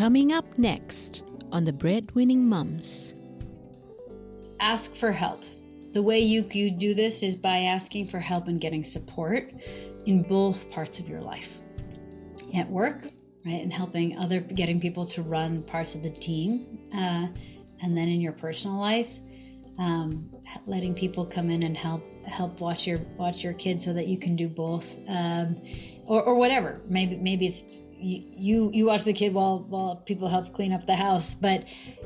Coming up next on the Breadwinning Mums. Ask for help. The way you, you do this is by asking for help and getting support in both parts of your life. At work, right, and helping other, getting people to run parts of the team, uh, and then in your personal life, um, letting people come in and help help watch your watch your kids so that you can do both, um, or, or whatever. Maybe maybe it's you you watch the kid while while people help clean up the house but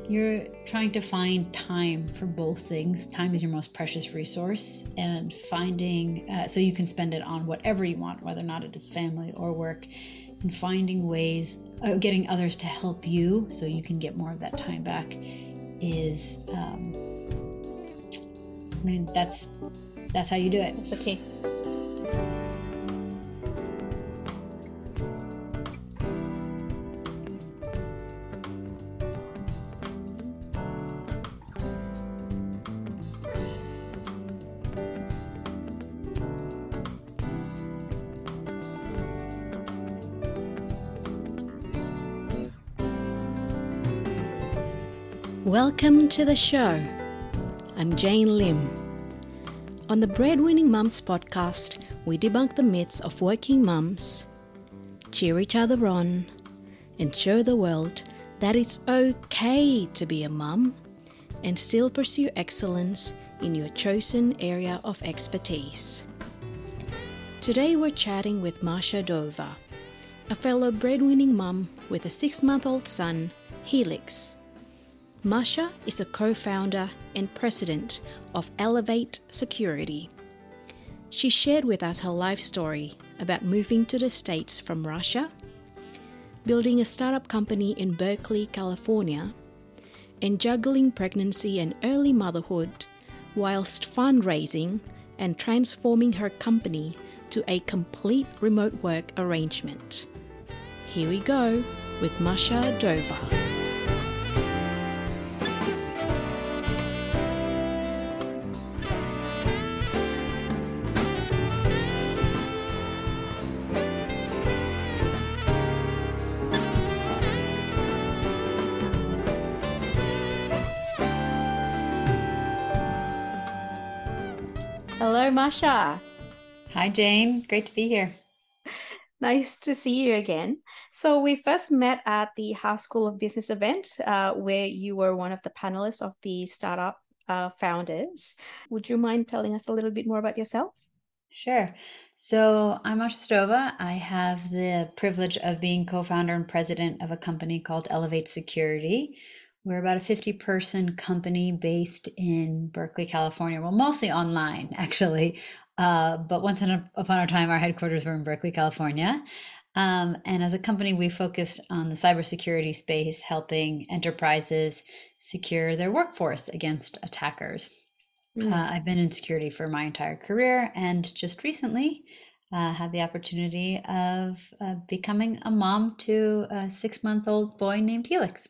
you're trying to find time for both things. Time is your most precious resource and finding uh, so you can spend it on whatever you want whether or not it is family or work and finding ways of getting others to help you so you can get more of that time back is um, i mean that's that's how you do it. It's okay Welcome to the show. I'm Jane Lim. On the Breadwinning Mums podcast, we debunk the myths of working mums, cheer each other on, and show the world that it's okay to be a mum and still pursue excellence in your chosen area of expertise. Today we're chatting with Masha Sedova, a fellow breadwinning mum with a six month old son, Helix. Masha is a co founder and president of Elevate Security. She shared with us her life story about moving to the States from Russia, building a startup company in Berkeley, California, and juggling pregnancy and early motherhood whilst fundraising and transforming her company to a complete remote work arrangement. Here we go with Masha Sedova. Masha. Hi, Jane. Great to be here. Nice to see you again. So, we first met at the Haas School of Business event uh, where you were one of the panelists of the startup uh, founders. Would you mind telling us a little bit more about yourself? Sure. So, I'm Masha I have the privilege of being co founder and president of a company called Elevate Security. We're about a 50 person company based in Berkeley, California. Well, mostly online, actually. Uh, but once upon a time, our headquarters were in Berkeley, California. Um, and as a company, we focused on the cybersecurity space, helping enterprises secure their workforce against attackers. Mm. Uh, I've been in security for my entire career, and just recently uh, had the opportunity of uh, becoming a mom to a six month old boy named Helix.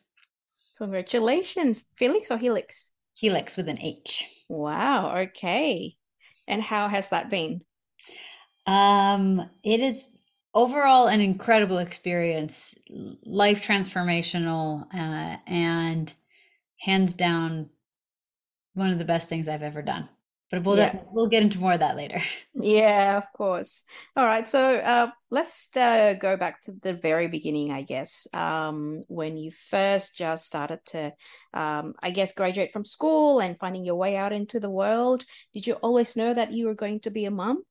Congratulations. Felix or Helix? Helix with an H. Wow. Okay. And how has that been? Um, it is overall an incredible experience, life transformational, uh, and hands down one of the best things I've ever done. But we'll yeah. we'll get into more of that later. Yeah, of course. All right, so uh, let's uh, go back to the very beginning, I guess. Um, when you first just started to, um, I guess, graduate from school and finding your way out into the world, did you always know that you were going to be a mom?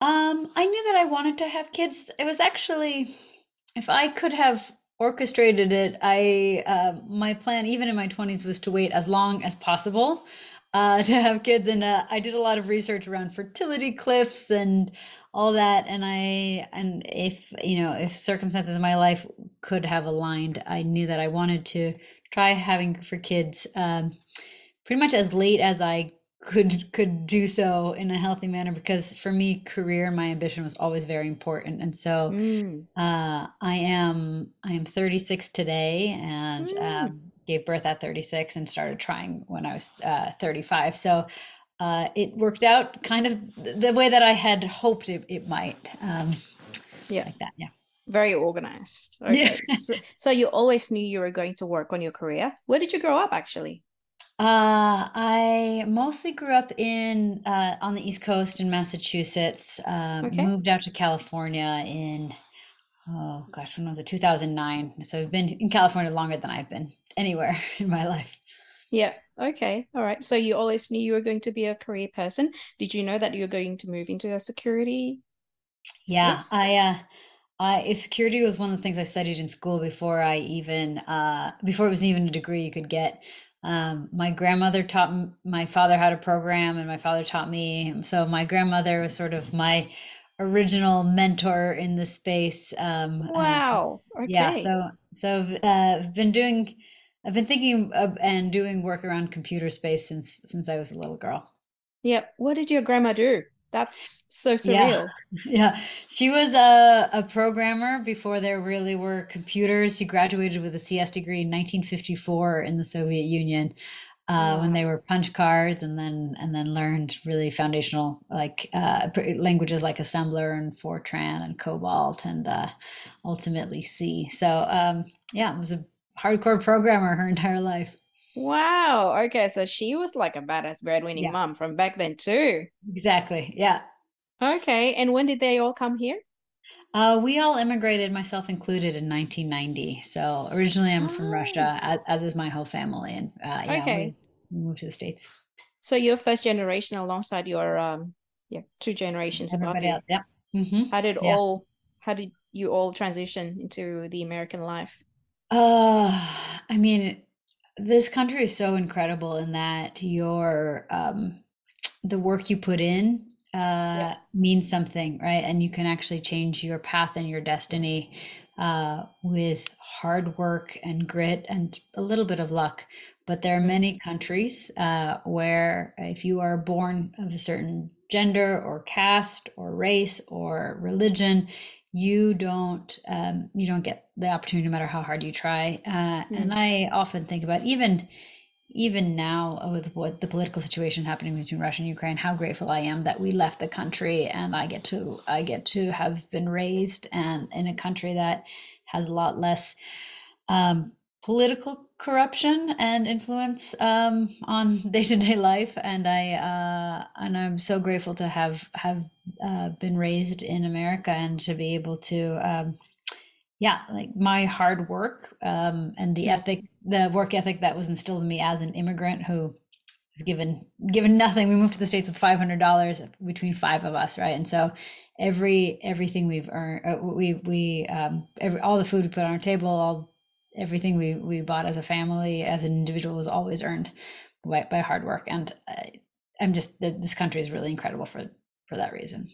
Um, I knew that I wanted to have kids. It was actually, if I could have orchestrated it, I uh, my plan, even in my twenties, was to wait as long as possible uh, to have kids. And uh, I did a lot of research around fertility cliffs and all that. And I, and if, you know, if circumstances in my life could have aligned, I knew that I wanted to try having for kids um, pretty much as late as I could could do so in a healthy manner because for me career my ambition was always very important and so mm. uh, i am i am 36 today and mm. um, gave birth at 36 and started trying when I was uh, 35. So uh, it worked out kind of the way that I had hoped it, it might. Um, yeah. Like that. Yeah. Very organized. Okay. Yeah. So, so you always knew you were going to work on your career. Where did you grow up actually? Uh, I mostly grew up in uh, on the East Coast in Massachusetts. Um, Okay. moved out to California in oh gosh, when was it? 2009. So I've been in California longer than I've been anywhere in my life. Yeah. Okay. All right. So you always knew you were going to be a career person. Did you know that you were going to move into a security Yeah, space? I uh I security was one of the things I studied in school before I even uh before it was even a degree you could get. Um, my grandmother taught m my father how to program, and my father taught me. So my grandmother was sort of my original mentor in the space. Um, Wow. yeah, Okay. so so uh, I've been doing I've been thinking of and doing work around computer space since since I was a little girl. Yeah. What did your grandma do? That's so surreal. Yeah, she was a, a programmer before there really were computers. She graduated with a CS degree in 1954 in the Soviet Union, uh, when they were punch cards, and then and then learned really foundational like uh, languages like assembler and Fortran and COBOL and uh, ultimately C. So um, yeah, was a hardcore programmer her entire life. Wow. Okay. So she was like a badass breadwinning Yeah, mom from back then too. exactly. Yeah. Okay. And when did they all come here? Uh, we all immigrated, myself included, in 1990. So originally I'm from Oh, Russia, as, as is my whole family. And uh, yeah, okay. we moved to the States. So you're first generation alongside your um yeah, two generations above Everybody you. else, yeah. hmm How did Yeah. all how did you all transition into the American life? Uh, I mean, this country is so incredible in that your um, the work you put in Yeah. uh, means something, right? And you can actually change your path and your destiny uh, with hard work and grit and a little bit of luck. But there are Mm, many countries uh, where if you are born of a certain gender or caste or race or religion, you don't um, you don't get the opportunity no matter how hard you try. Uh, and mm, I often think about even even now with what the political situation happening between Russia and Ukraine, how grateful I am that we left the country and I get to I get to have been raised and in a country that has a lot less um, political corruption and influence um, on day-to-day life. And I uh, and I'm so grateful to have have uh, been raised in America and to be able to um, yeah, like my hard work um, and the ethic, the work ethic that was instilled in me as an immigrant who was given given nothing. We moved to the States with five hundred dollars between five of us, right? And so every everything we've earned, uh, we we um, every all the food we put on our table, all everything we we bought as a family, as an individual, was always earned by by hard work. And I, I'm just this country is really incredible for for that reason.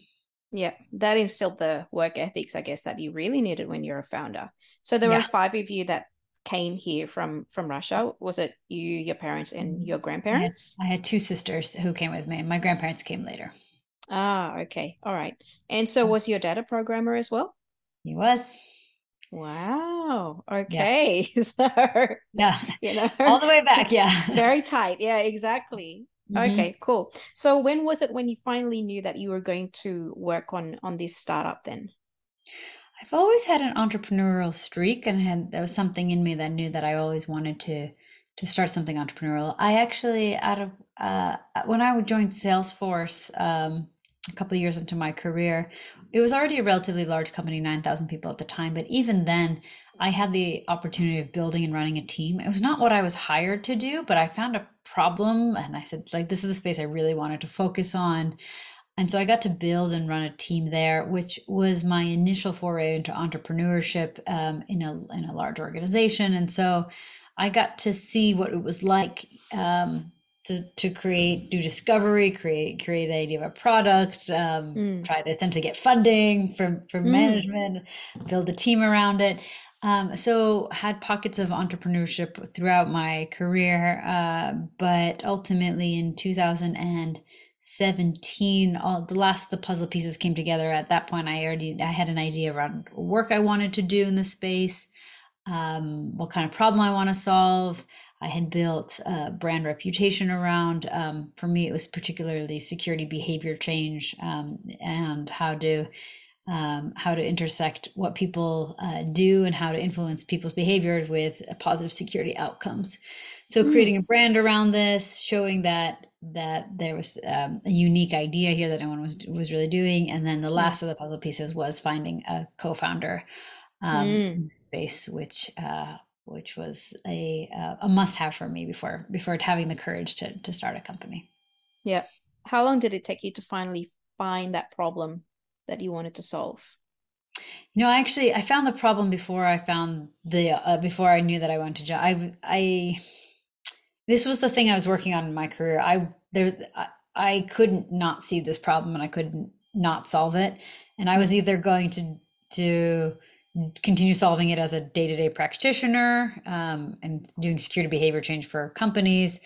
Yeah, that instilled the work ethics, I guess, that you really needed when you're a founder. So there were five of you that came here from from Russia. Was it you, your parents, and your I had grandparents? I had two sisters who came with me. My grandparents came later. Ah, okay. All right. And so was your dad a programmer as well? He was. Wow. Yeah. Okay. So, Yeah. you know, All the way back. Yeah. very tight. Yeah, exactly. hmm Okay, cool. So when was it when you finally knew that you were going to work on on this startup then? I've always had an entrepreneurial streak, and had there was something in me that knew that I always wanted to to start something entrepreneurial. I actually, out of uh, when I would join Salesforce um, a couple of years into my career, it was already a relatively large company, 9,000 people at the time. But even then, I had the opportunity of building and running a team. It was not what I was hired to do, but I found a problem, and I said, like, this is the space I really wanted to focus on. And so I got to build and run a team there, which was my initial foray into entrepreneurship um, in a in a large organization. And so I got to see what it was like um, to to create, do discovery, create create the idea of a product, um, Mm, try to essentially get funding from from mm, management, build a team around it. Um, so had pockets of entrepreneurship throughout my career, uh, but ultimately in 2017, all the last of the puzzle pieces came together. At that point, I already I had an idea around work I wanted to do in the space, um, what kind of problem I want to solve. I had built a brand reputation around. Um, for me, it was particularly security behavior change um, and how to um, how to intersect what people uh, do and how to influence people's behaviors with positive security outcomes. So mm. creating a brand around this, showing that that there was um, a unique idea here that no one was was really doing, and then the hmm. last of the puzzle pieces was finding a co-founder um, mm. base, which uh, which was a uh, a must have for me before before having the courage to to start a company. Yeah. How long did it take you to finally find that problem that you wanted to solve? You know, I actually, I found the problem before I found the uh, before I knew that I wanted to job. I I this was the thing I was working on in my career. I there I, I couldn't not see this problem and I couldn't not solve it, and I was either going to to continue solving it as a day-to-day practitioner um, and doing security behavior change for companies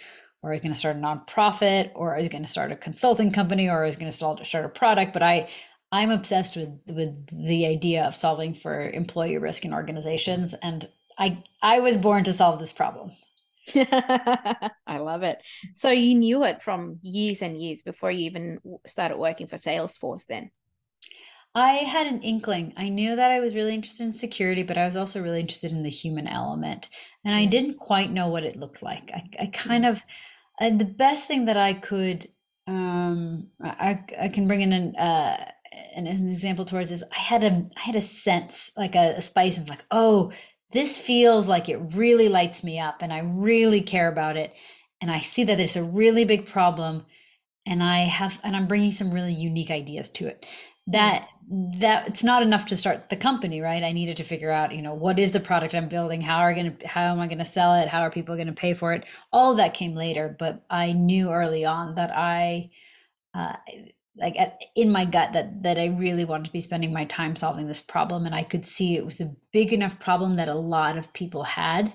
or I was going to start a nonprofit, or I was going to start a consulting company, or I was going to start a product. But I, I'm obsessed with with the idea of solving for employee risk in organizations, and I I was born to solve this problem. I love it. So you knew it from years and years before you even started working for Salesforce. Then I had an inkling. I knew that I was really interested in security, but I was also really interested in the human element, and I didn't quite know what it looked like. I, I kind of and the best thing that I could um I I can bring in an uh an, an example towards is I had a I had a sense like a, a spice and like oh this feels like it really lights me up and I really care about it. And I see that it's a really big problem and I have and I'm bringing some really unique ideas to it that that it's not enough to start the company right? I needed to figure out you know what is the product i'm building? How are going to how am i going to sell it? How are people going to pay for it? All that came later but i knew early on that i uh, like at, in my gut that that i really wanted to be spending my time solving this problem and i could see it was a big enough problem that a lot of people had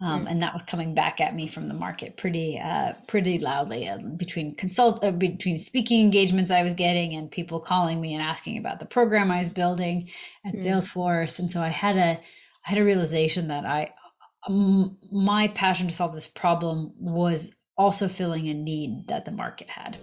um, mm. and that was coming back at me from the market pretty uh, pretty loudly uh, between consult uh, between speaking engagements I was getting and people calling me and asking about the program I was building at mm. Salesforce and so I had a I had a realization that I um, my passion to solve this problem was also filling a need that the market had.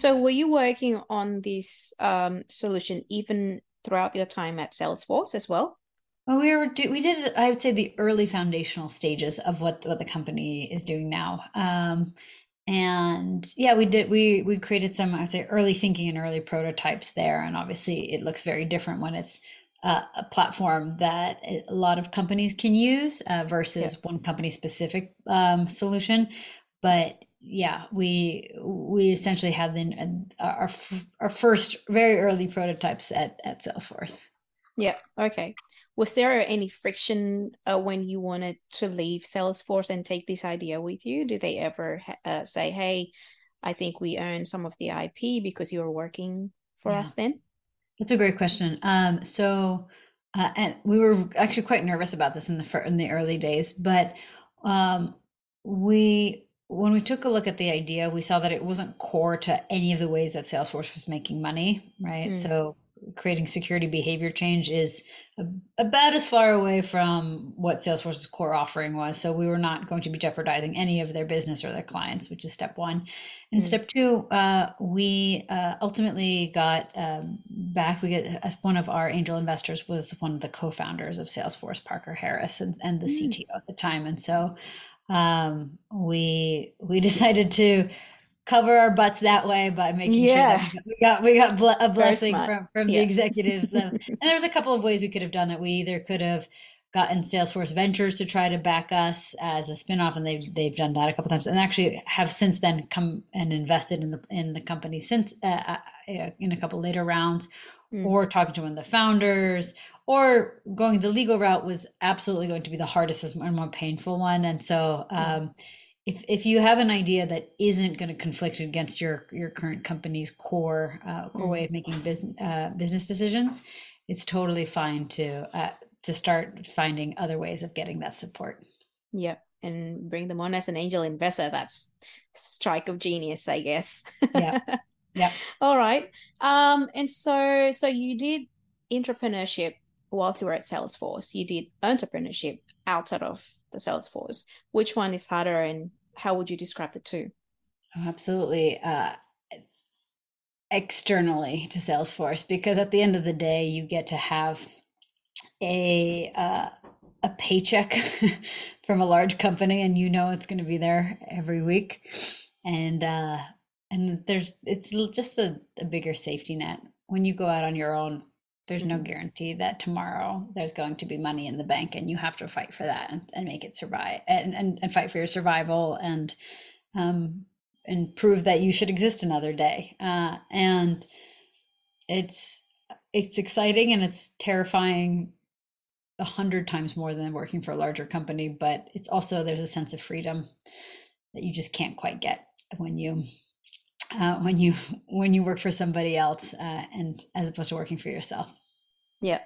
So were you working on this um, solution even throughout your time at Salesforce as well? Well, we were we did I would say the early foundational stages of what what the company is doing now. Um, and yeah, we did we we created some I would say early thinking and early prototypes there, and obviously it looks very different when it's uh, a platform that a lot of companies can use uh, versus yeah. one company specific um, solution. But yeah, we we essentially had the, our our first very early prototypes at at Salesforce. Yeah. Okay. Was there any friction uh, when you wanted to leave Salesforce and take this idea with you? Did they ever uh, say, "Hey, I think we own some of the IP because you were working for yeah. us then"? That's a great question. Um, so, uh, and we were actually quite nervous about this in the in the early days, but um, we when we took a look at the idea, we saw that it wasn't core to any of the ways that Salesforce was making money, right? Mm. So creating security behavior change is about as far away from what Salesforce's core offering was. So we were not going to be jeopardizing any of their business or their clients, which is step one. And mm. step two, uh, we uh, ultimately got um, back. We get uh, one of our angel investors was one of the co-founders of Salesforce, Parker Harris, and, and the mm. CTO at the time. And so um, we we decided to cover our butts that way by making yeah. sure that we got we got a blessing from from yeah. the executives. and there was a couple of ways we could have done it. We either could have gotten Salesforce Ventures to try to back us as a spinoff, and they've they've done that a couple times, and actually have since then come and invested in the in the company since uh, uh in a couple later rounds, mm. or talking to one of the founders, or going the legal route was absolutely going to be the hardest and more painful one. And so, um, if if you have an idea that isn't going to conflict against your your current company's core uh, core way of making business uh, business decisions, it's totally fine to uh, to start finding other ways of getting that support. Yep and bring them on as an angel investor. That's strike of genius, I guess. yeah. Yeah. All right. Um, and so so you did entrepreneurship whilst you were at Salesforce, you did entrepreneurship outside of the Salesforce. Which one is harder, and how would you describe the two? Oh, absolutely. Uh, externally to Salesforce, because at the end of the day, you get to have a uh, a paycheck from a large company, and you know it's going to be there every week, and uh, and there's it's just a, a bigger safety net when you go out on your own there's no mm-hmm. guarantee that tomorrow there's going to be money in the bank and you have to fight for that and, and make it survive and, and, and fight for your survival and um, and prove that you should exist another day uh, and it's it's exciting and it's terrifying a hundred times more than working for a larger company but it's also there's a sense of freedom that you just can't quite get when you uh, when you when you work for somebody else uh, and as opposed to working for yourself yeah.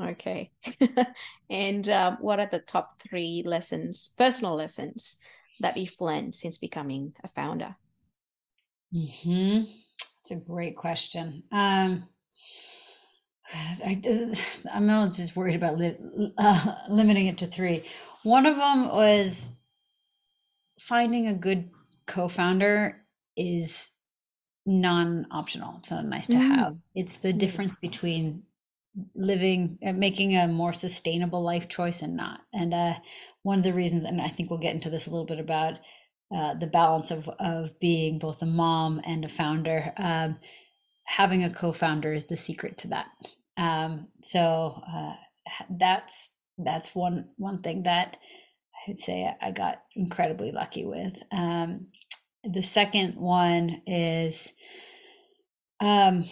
Okay. and um, what are the top three lessons, personal lessons, that you've learned since becoming a founder? Hmm. It's a great question. Um, I, I'm just worried about li- uh, limiting it to three. One of them was finding a good co-founder is non-optional. It's not nice to mm. have. It's the mm. difference between living uh, making a more sustainable life choice and not. And uh, one of the reasons and i think we'll get into this a little bit about uh, the balance of of being both a mom and a founder um, having a co-founder is the secret to that. Um, so uh, that's that's one one thing that i would say i got incredibly lucky with. Um, the second one is um,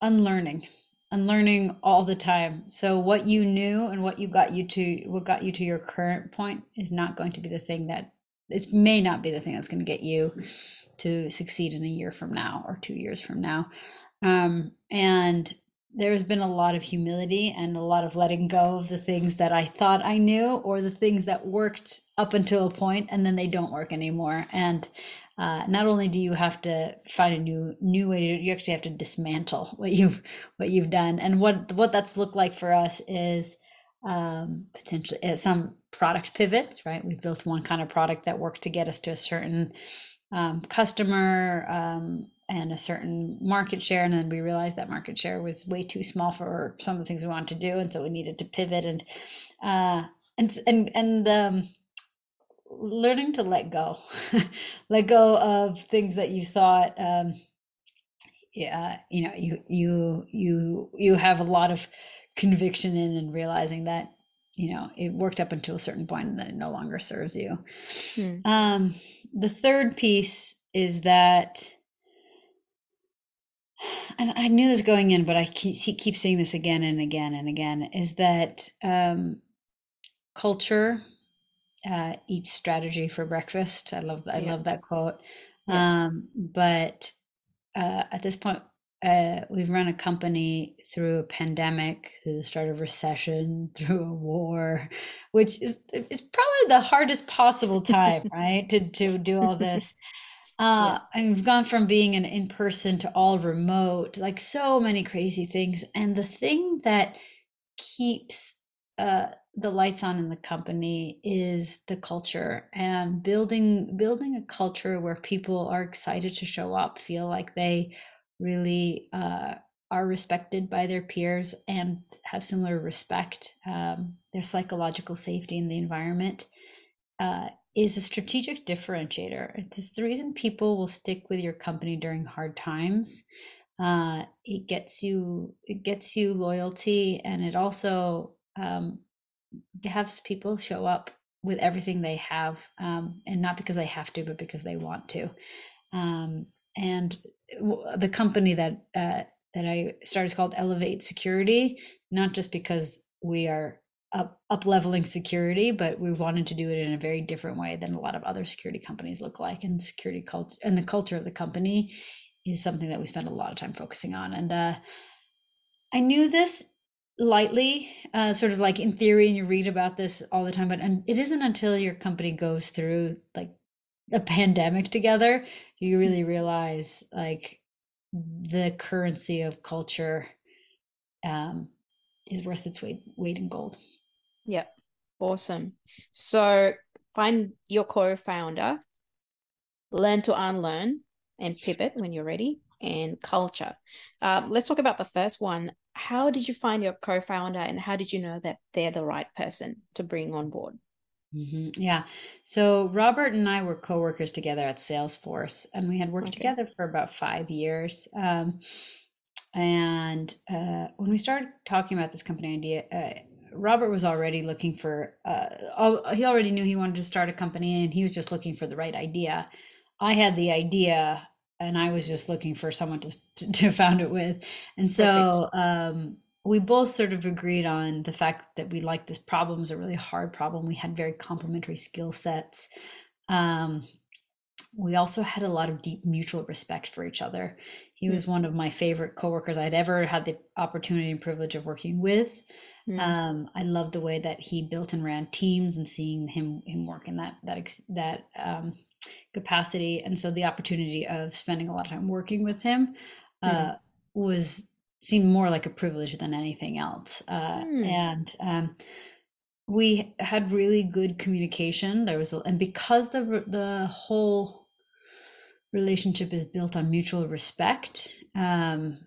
unlearning and learning all the time. So what you knew and what you got you to what got you to your current point is not going to be the thing that it may not be the thing that's going to get you to succeed in a year from now or two years from now. Um, and there's been a lot of humility and a lot of letting go of the things that I thought I knew or the things that worked up until a point and then they don't work anymore. And uh, not only do you have to find a new new way to you actually have to dismantle what you've what you've done. And what what that's looked like for us is um, potentially uh, some product pivots right? We've built one kind of product that worked to get us to a certain um, customer um, and a certain market share and then we realized that market share was way too small for some of the things we wanted to do and so we needed to pivot. And uh, and and and um, learning to let go, let go of things that you thought, um, yeah, you know, you you you you have a lot of conviction in, and realizing that you know it worked up until a certain point, and then it no longer serves you. Hmm. Um, the third piece is that. And I knew this going in, but I keep, keep saying this again and again and again. Is that um, culture uh, eat strategy for breakfast. I love I yeah. love that quote. Yeah. Um, but uh, at this point, uh, we've run a company through a pandemic, through the start of recession, through a war, which is it's probably the hardest possible time, right, to to do all this. Uh, yeah. And we've gone from being an in person to all remote, like so many crazy things. And the thing that keeps uh, the lights on in the company is the culture and building building a culture where people are excited to show up feel like they really uh, are respected by their peers and have similar respect um, their psychological safety in the environment uh, is a strategic differentiator. It's the reason people will stick with your company during hard times. Uh, it gets you it gets you loyalty and it also um, have people show up with everything they have, um, and not because they have to, but because they want to. Um, and the company that uh, that I started is called Elevate Security, not just because we are up, up leveling security, but we wanted to do it in a very different way than a lot of other security companies look like. And security culture and the culture of the company is something that we spend a lot of time focusing on. And uh, I knew this lightly, uh, sort of like in theory, and you read about this all the time, but and it isn't until your company goes through like a pandemic together you really realize like the currency of culture um, is worth its weight weight in gold. Yep, Awesome. So find your co-founder, learn to unlearn and pivot when you're ready, and culture. Um, let's talk about the first one. How did you find your co-founder and how did you know that they're the right person to bring on board? Mm-hmm. Yeah. So Robert and I were co-workers together at Salesforce, and we had worked okay. together for about five years. Um, and uh, when we started talking about this company idea, uh, Robert was already looking for. Uh, he already knew he wanted to start a company, and he was just looking for the right idea. I had the idea, and I was just looking for someone to to, to found it with. And so um, we both sort of agreed on the fact that we liked this problem it was a really hard problem. We had very complementary skill sets. Um, we also had a lot of deep mutual respect for each other. He was one of my favorite coworkers I'd ever had the opportunity and privilege of working with. Mm. Um, I loved the way that he built and ran teams and seeing him him work in that that that um, capacity. And so the opportunity of spending a lot of time working with him uh, mm. was seemed more like a privilege than anything else. Uh, mm. And um, we had really good communication. There was, a, and because the the whole relationship is built on mutual respect, um,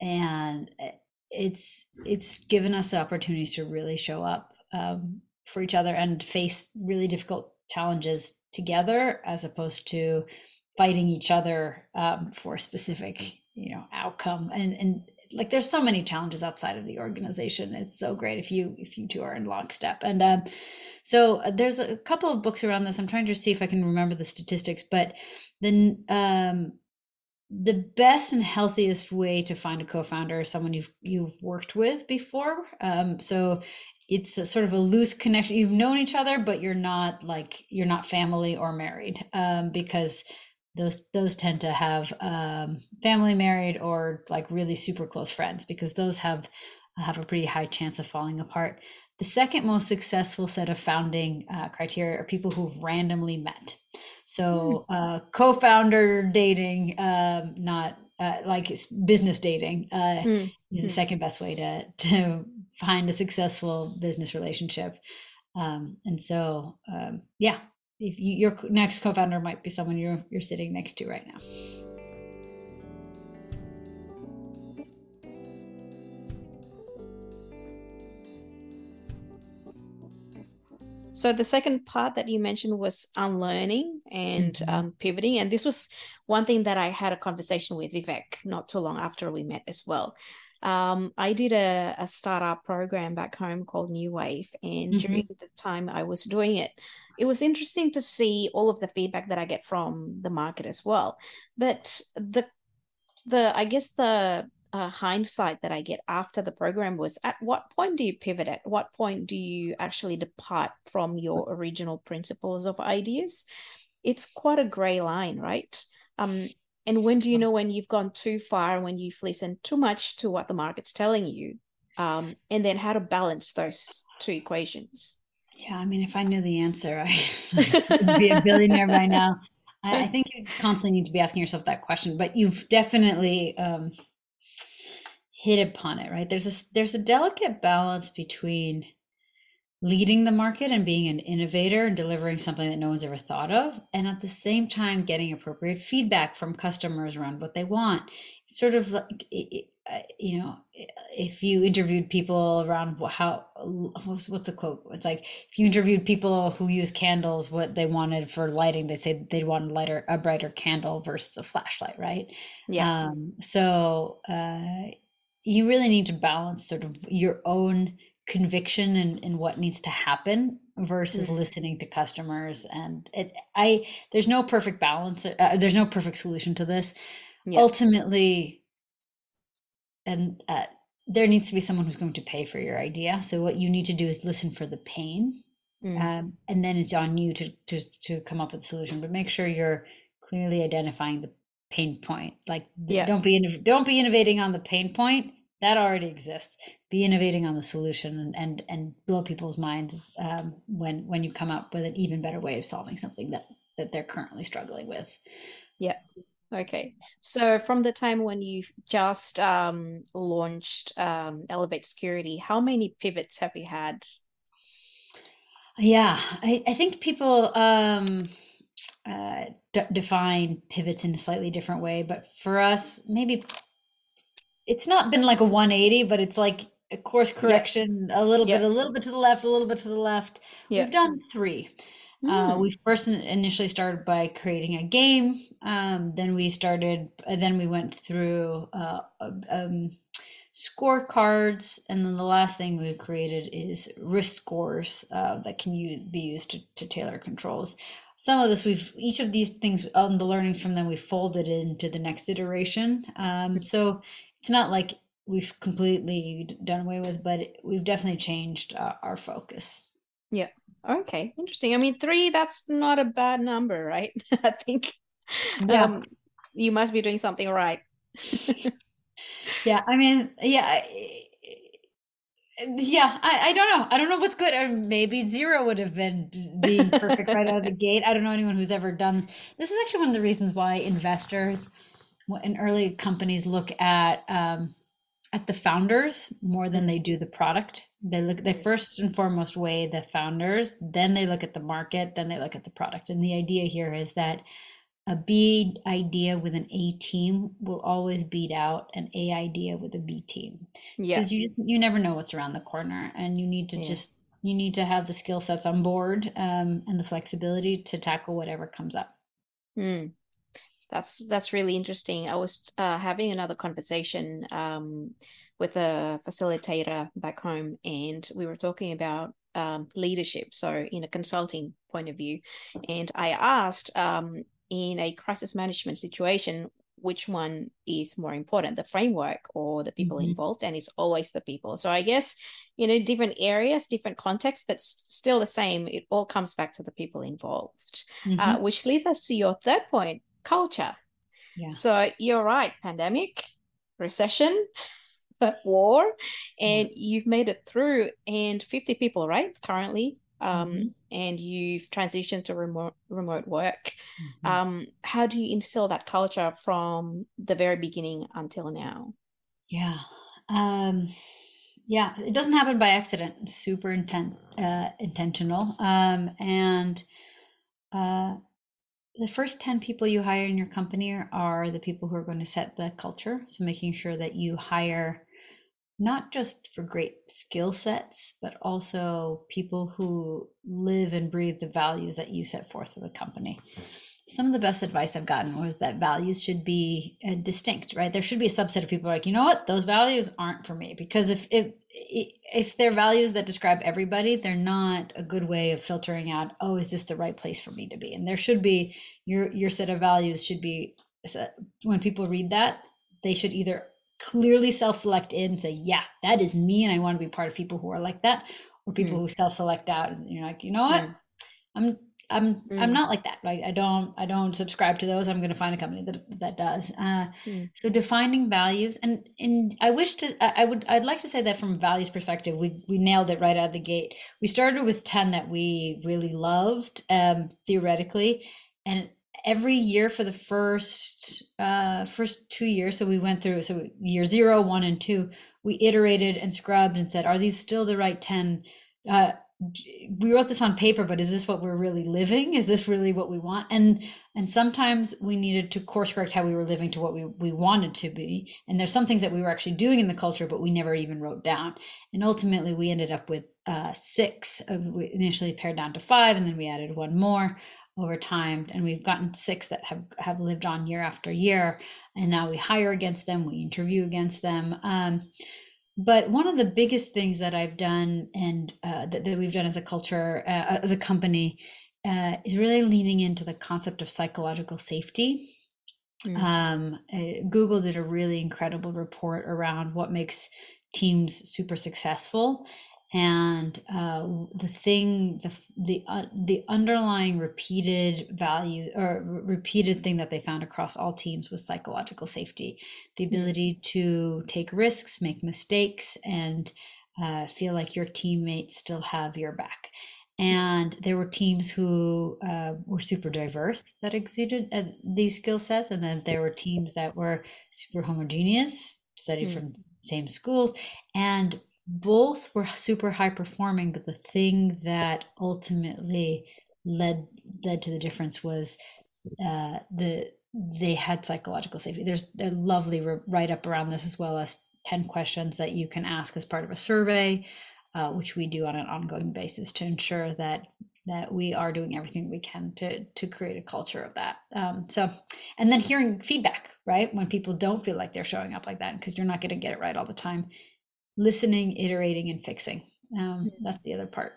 and it's it's given us the opportunities to really show up um, for each other and face really difficult challenges together, as opposed to fighting each other um, for specific you know outcome and and like there's so many challenges outside of the organization. It's so great if you if you two are in lockstep. And um, so uh, there's a couple of books around this. I'm trying to see if I can remember the statistics, but the um, the best and healthiest way to find a co-founder is someone you've you've worked with before. Um, so it's a sort of a loose connection. You've known each other, but you're not like you're not family or married um, because those those tend to have um, family married or like really super close friends because those have have a pretty high chance of falling apart. The second most successful set of founding uh, criteria are people who've randomly met. So hmm. uh, co-founder dating, um, not uh, like business dating, uh, mm. is the hmm. second best way to to find a successful business relationship. Um, and so, um, yeah, if you, your next co-founder might be someone you're you're sitting next to right now. So the second part that you mentioned was unlearning and mm-hmm. um, pivoting, and this was one thing that I had a conversation with Vivek not too long after we met as well. Um, I did a, a startup program back home called New Wave, and mm-hmm. during the time I was doing it, it was interesting to see all of the feedback that I get from the market as well. But the the I guess the uh, hindsight that I get after the program was at what point do you pivot? At what point do you actually depart from your original principles of ideas? It's quite a gray line, right? Um, and when do you know when you've gone too far, when you've listened too much to what the market's telling you? Um, and then how to balance those two equations. Yeah, I mean, if I knew the answer, I would be a billionaire by now. I, I, think you just constantly need to be asking yourself that question, but you've definitely um, hit upon it, right? There's a there's a delicate balance between leading the market and being an innovator and delivering something that no one's ever thought of and at the same time getting appropriate feedback from customers around what they want. It's sort of like uh, you know if you interviewed people around how what's the quote? It's like if you interviewed people who use candles what they wanted for lighting they say they'd want a lighter a brighter candle versus a flashlight right? Yeah. Um, so uh, you really need to balance sort of your own conviction in, in what needs to happen versus mm-hmm. listening to customers and it i there's no perfect balance uh, there's no perfect solution to this yeah. ultimately and uh, there needs to be someone who's going to pay for your idea so what you need to do is listen for the pain mm. um, and then it's on you to, to to come up with a solution but make sure you're clearly identifying the pain point like yeah. don't be don't be innovating on the pain point that already exists. Be innovating on the solution and and, and blow people's minds um, when when you come up with an even better way of solving something that that they're currently struggling with. Yeah okay. So from the time when you just um, launched um, elevate security how many pivots have you had? Yeah, I, I think people um, uh, d- define pivots in a slightly different way, but for us, maybe it's not been like a 180, but it's like a course correction, a little Yeah. bit, a little bit to the left, a little bit to the left. Yeah. We've done three. Uh, Mm. we first initially started by creating a game. Um, then we started, uh, then we went through uh, um, scorecards, and then the last thing we've created is risk scores uh, that can use, be used to, to tailor controls. Some of this we've each of these things on the learnings from them we folded into the next iteration. Um, so it's not like we've completely done away with, but we've definitely changed uh, our focus. Yeah. Okay. Interesting. I mean, three, that's not a bad number, right? I think Yeah. um, you must be doing something right. Yeah, I mean, yeah, yeah. I, I don't know. I don't know what's good. Or maybe zero would have been being perfect right out of the gate. I don't know anyone who's ever done. This is actually one of the reasons why investors and early companies look at um, at the founders more than they do the product. They look. They first and foremost weigh the founders, then they look at the market, then they look at the product. And the idea here is that a B idea with an A team will always beat out an A idea with a B team Yeah. because you you never know what's around the corner, and you need to Yeah. just you need to have the skill sets on board um, and the flexibility to tackle whatever comes up. Mm. That's that's really interesting. I was uh, having another conversation um, with a facilitator back home, and we were talking about um, leadership. So, in a consulting point of view, and I asked, um, in a crisis management situation, which one is more important, the framework or the people Mhm. involved? And it's always the people. So, I guess you know, different areas, different contexts, but still the same. It all comes back to the people involved uh, Mhm. which leads us to your third point culture. Yeah. So you're right pandemic, recession, war, and you've made it through, and 50 people, right, currently. Um, Mhm. And you've transitioned to remote remote work. Mhm. Um, how do you instill that culture from the very beginning until now? Yeah. Um, yeah, it doesn't happen by accident. It's super intent, uh, intentional. Um, and uh, the first 10 people you hire in your company are, the people who are going to set the culture. So making sure that you hire not just for great skill sets, but also people who live and breathe the values that you set forth for the company. Some of the best advice I've gotten was that values should be uh, distinct, right? There should be a subset of people like, you know what, those values aren't for me because if if if they're values that describe everybody, they're not a good way of filtering out, oh, is this the right place for me to be? And there should be your your set of values should be when people read that, they should either clearly self-select in and say, yeah, that is me, and I want to be part of people who are like that, or people Mm. who self-select out, and you're like, you know what, Mm. I'm I'm I'm Mm. not like that, right? I don't I don't subscribe to those. I'm going to find a company that that does. Uh, Mm. So defining values, and and I wish to I I would I'd like to say that from a values perspective, we we nailed it right out of the gate. We started with ten that we really loved, um, theoretically, and every year for the first uh first two years, so we went through so year zero, one, and two, we iterated and scrubbed and said, are these still the right ten? Uh, we wrote this on paper, but is this what we're really living? Is this really what we want? And and sometimes we needed to course correct how we were living to what we, we wanted to be. And there's some things that we were actually doing in the culture, but we never even wrote down. And ultimately, we ended up with uh, six. Of, we initially pared down to five, and then we added one more over time. And we've gotten six that have, have lived on year after year. And now we hire against them, we interview against them. Um, but one of the biggest things that I've done and uh, that, that we've done as a culture, uh, as a company, uh, is really leaning into the concept of psychological safety. Mm. Um, uh, Google did a really incredible report around what makes teams super successful, and uh, the thing, the the uh, the underlying repeated value or re- repeated thing that they found across all teams was psychological safety, the Mm. ability to take risks, make mistakes, and uh, feel like your teammates still have your back. And there were teams who uh, were super diverse that exuded uh, these skill sets, and then there were teams that were super homogeneous, studied Mm. from same schools, and both were super high performing, but the thing that ultimately led led to the difference was uh, the they had psychological safety. There's a lovely write up around this as well as 10 questions that you can ask as part of a survey, uh, which we do on an ongoing basis to ensure that that we are doing everything we can to to create a culture of that. Um, so, and then hearing feedback, right? When people don't feel like they're showing up like that, because you're not going to get it right all the time. Listening, iterating, and fixing. Um, hmm. that's the other part.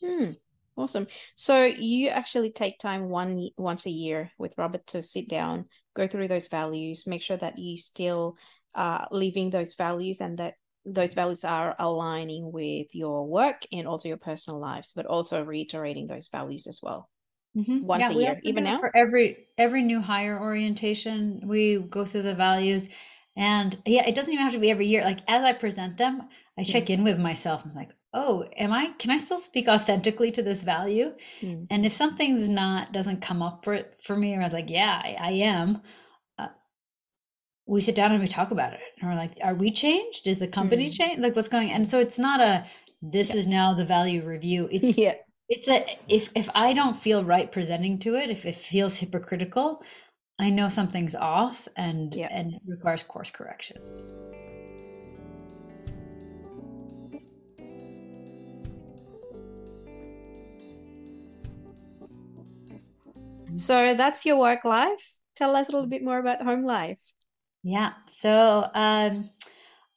Hmm. Awesome. So you actually take time one once a year with Robert to sit down, go through those values, make sure that you still uh living those values and that those values are aligning with your work and also your personal lives, but also reiterating those values as well. Mm-hmm. Once yeah, a year, even now. For every every new hire orientation, we go through the values, and yeah, it doesn't even have to be every year. Like as I present them, I mm-hmm. check in with myself. I'm like, oh, am I? Can I still speak authentically to this value? Mm-hmm. And if something's not doesn't come up for for me, or I was like, yeah, I, I am we sit down and we talk about it and we're like are we changed is the company mm. changed like what's going and so it's not a this yeah. is now the value review it's yeah it's a if if i don't feel right presenting to it if it feels hypocritical i know something's off and yeah. and requires course correction so that's your work life tell us a little bit more about home life yeah. So um,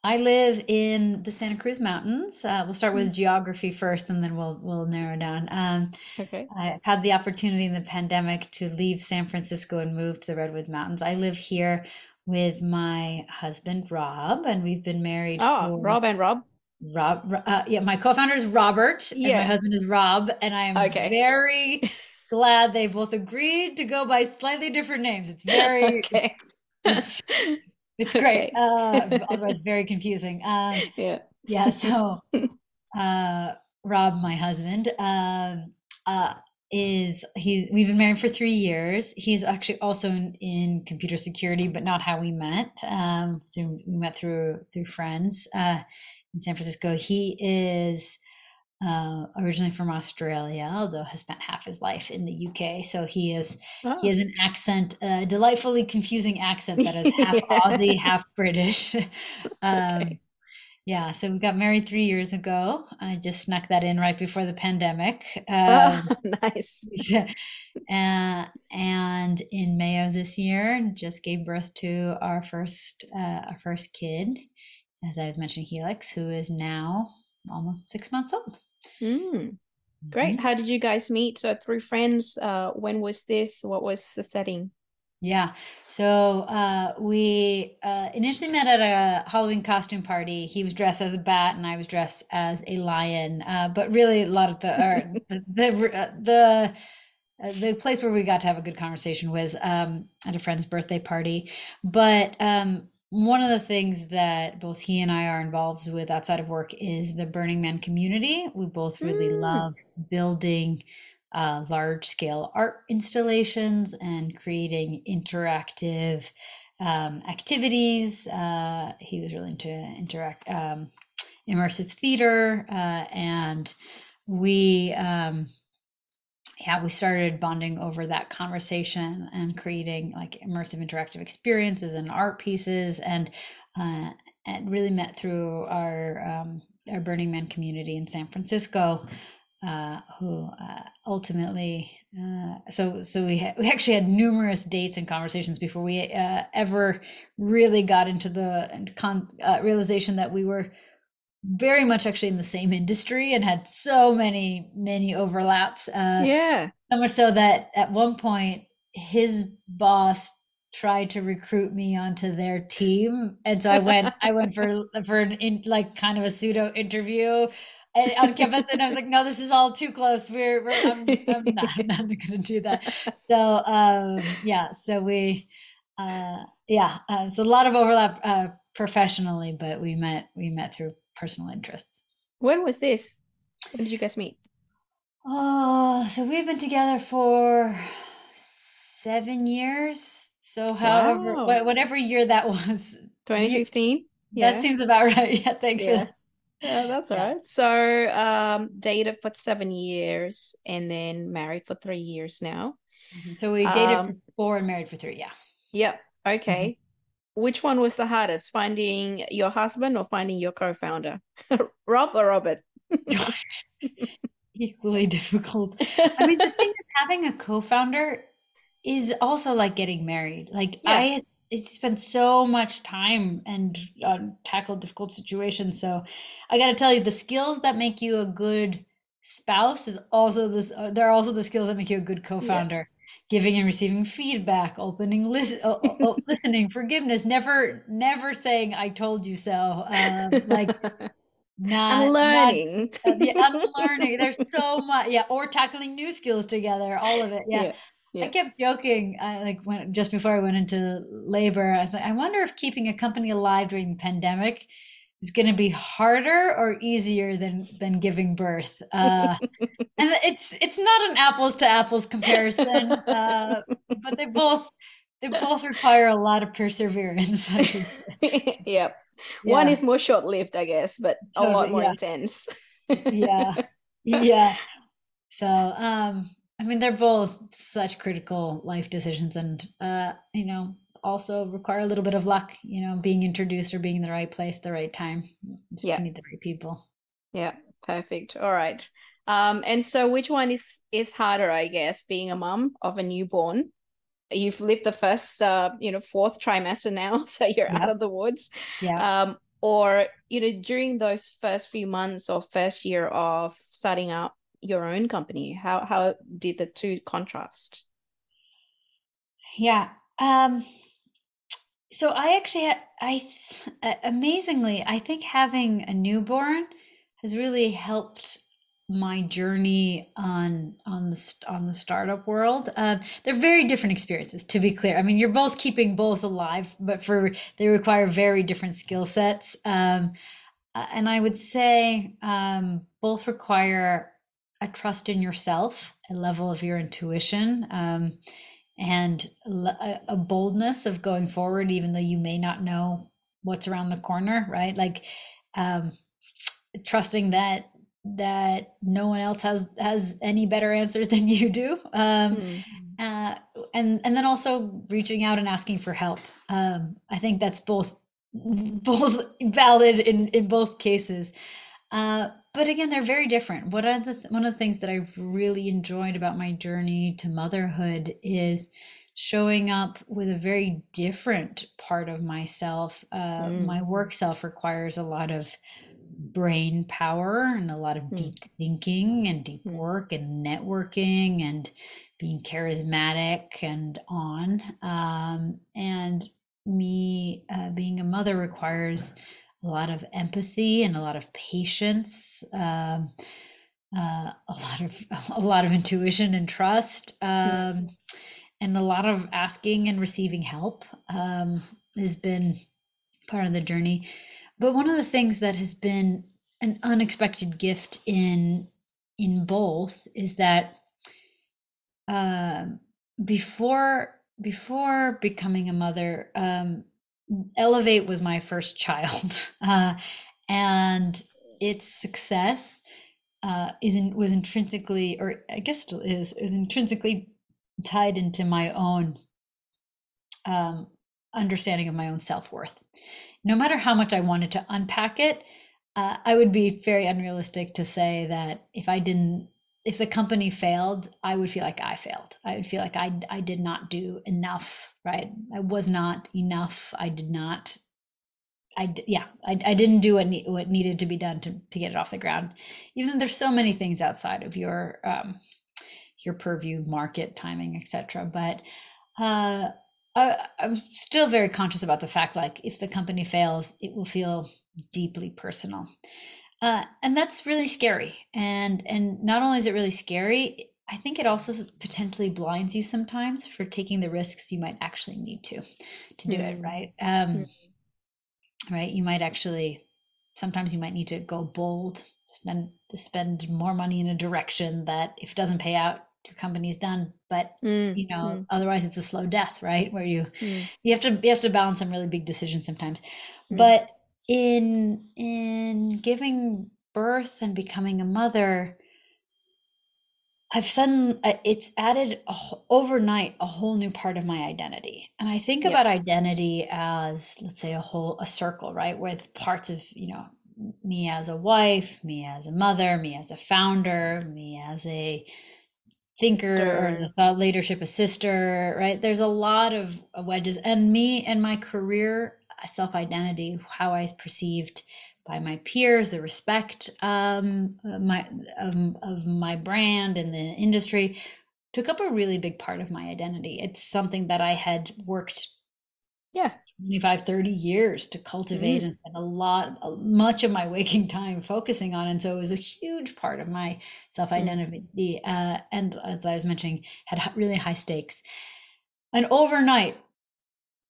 I live in the Santa Cruz Mountains. Uh, we'll start with mm. geography first, and then we'll we'll narrow down. Um, okay. I had the opportunity in the pandemic to leave San Francisco and move to the Redwood Mountains. I live here with my husband Rob, and we've been married. Oh, for, Rob and Rob. Rob, uh, yeah, my co-founder is Robert, yeah. and my husband is Rob, and I am okay. very glad they both agreed to go by slightly different names. It's very okay it's, it's great. Uh, otherwise, very confusing. Um, yeah. Yeah. So, uh, Rob, my husband, um, uh, is he? We've been married for three years. He's actually also in, in computer security, but not how we met. Um, through, we met through through friends uh, in San Francisco. He is uh, originally from Australia, although has spent half his life in the UK. So he is oh. he has an accent, a delightfully confusing accent that is half yeah. Aussie, half British. um, okay. Yeah, so we got married three years ago. I just snuck that in right before the pandemic. Oh, um, oh, nice. uh, and in May of this year, just gave birth to our first uh, our first kid, as I was mentioning, Helix, who is now almost six months old. Mm. Great. Mm-hmm. How did you guys meet? So through friends. Uh, when was this? What was the setting? Yeah. So uh, we uh, initially met at a Halloween costume party. He was dressed as a bat, and I was dressed as a lion. Uh, but really, a lot of the or, the the, the uh, the place where we got to have a good conversation was um, at a friend's birthday party. But um, one of the things that both he and I are involved with outside of work is the Burning Man community. We both really mm. love building uh, large scale art installations and creating interactive um, activities. Uh, he was really into interact um, immersive theater, uh, and we um, yeah, we started bonding over that conversation and creating like immersive interactive experiences and art pieces. And uh, and really met through our um, our Burning Man community in San Francisco, uh, who uh, ultimately uh, so so we ha- we actually had numerous dates and conversations before we uh, ever really got into the con- uh, realization that we were very much actually in the same industry and had so many many overlaps uh, yeah. so much so that at one point his boss tried to recruit me onto their team. And so i went i went for for an in, like kind of a pseudo interview. And, on campus and i was like no this is all too close. We're, we're I'm, I'm not, I'm not gonna do that. So um yeah so we uh yeah uh, so a lot of overlap uh professionally but we met we met through personal interests. When was this? When did you guys meet? Oh, so we've been together for seven years. So however, wow. whatever year that was, 2015. Yeah. That seems about right. Yeah, thanks. Yeah. Yeah, that's all right. So, um, dated for seven years and then married for three years now. Mm-hmm. So we dated um, for four and married for three. Yeah. Yep. Okay. Mm-hmm. Which one was the hardest, finding your husband or finding your co-founder, Rob or Robert? Equally difficult. I mean, the thing is, having a co-founder is also like getting married. Like yeah. I spent so much time and uh, tackled difficult situations. So I got to tell you, the skills that make you a good spouse is also this. Uh, there are also the skills that make you a good co-founder. Giving and receiving feedback, opening, listen, uh, listening, forgiveness, never, never saying "I told you so." Um, like not unlearning, not, yeah, unlearning. There's so much, yeah, or tackling new skills together. All of it, yeah. yeah. Yeah. I kept joking, uh, like when just before I went into labor, I was like, I wonder if keeping a company alive during the pandemic is going to be harder or easier than than giving birth. Uh, and it's it's not an apples to apples comparison, uh, but they both they both require a lot of perseverance. yep. Yeah. One is more short lived, I guess, but a lot more yeah. intense. yeah. Yeah. So um I mean, they're both such critical life decisions, and uh, you know, also require a little bit of luck. You know, being introduced or being in the right place, the right time. yeah, need the right people. Yeah, perfect. All right. Um, and so, which one is is harder? I guess being a mum of a newborn. You've lived the first, uh, you know, fourth trimester now, so you're yeah. out of the woods. Yeah. Um, or you know, during those first few months or first year of starting up your own company how how did the two contrast yeah um so i actually i amazingly i think having a newborn has really helped my journey on on the on the startup world. Uh, they're very different experiences, to be clear. I mean, you're both keeping both alive, but for they require very different skill sets. Um, and I would say um, both require a trust in yourself, a level of your intuition, um, and a, boldness of going forward, even though you may not know what's around the corner, right? Like um, trusting that that no one else has has any better answers than you do, um, mm. uh, and and then also reaching out and asking for help. Um, I think that's both both valid in in both cases. Uh, but again, they're very different. What are the one of the things that I've really enjoyed about my journey to motherhood is showing up with a very different part of myself. Uh, mm. My work self requires a lot of brain power and a lot of mm. deep thinking and deep mm. work and networking and being charismatic and on. Um, and me uh, being a mother requires a lot of empathy and a lot of patience, um, uh, a lot of a lot of intuition and trust, um, and a lot of asking and receiving help um, has been part of the journey. But one of the things that has been an unexpected gift in in both is that uh, before before becoming a mother, um, Elevate was my first child, uh, and its success uh, is in, was intrinsically, or I guess still is, is intrinsically tied into my own um, understanding of my own self worth. No matter how much I wanted to unpack it, uh, I would be very unrealistic to say that if I didn't if the company failed, I would feel like I failed. I would feel like I I did not do enough, right? I was not enough. I did not. I yeah, I, I didn't do what ne- what needed to be done to to get it off the ground. Even though there's so many things outside of your um, your purview, market timing, etc. But uh, I, I'm still very conscious about the fact like if the company fails, it will feel deeply personal. Uh, and that's really scary. And and not only is it really scary, I think it also potentially blinds you sometimes for taking the risks you might actually need to to do mm. it right. Um, mm. Right, you might actually sometimes you might need to go bold, spend spend more money in a direction that if it doesn't pay out, your company's done. But mm. you know, mm. otherwise it's a slow death, right? Where you mm. you have to you have to balance some really big decisions sometimes. Mm. But in in giving birth and becoming a mother, I've suddenly uh, it's added a, overnight a whole new part of my identity. And I think about identity as let's say a whole a circle, right? With parts of, you know, me as a wife, me as a mother, me as a founder, me as a thinker sister. or the thought leadership, a sister, right? There's a lot of wedges and me and my career self identity, how I was perceived by my peers, the respect um, my um, of my brand and the industry took up a really big part of my identity. It's something that I had worked yeah 25 30 years to cultivate mm-hmm. and spend a lot much of my waking time focusing on and so it was a huge part of my self-identity mm-hmm. uh, and as i was mentioning had really high stakes and overnight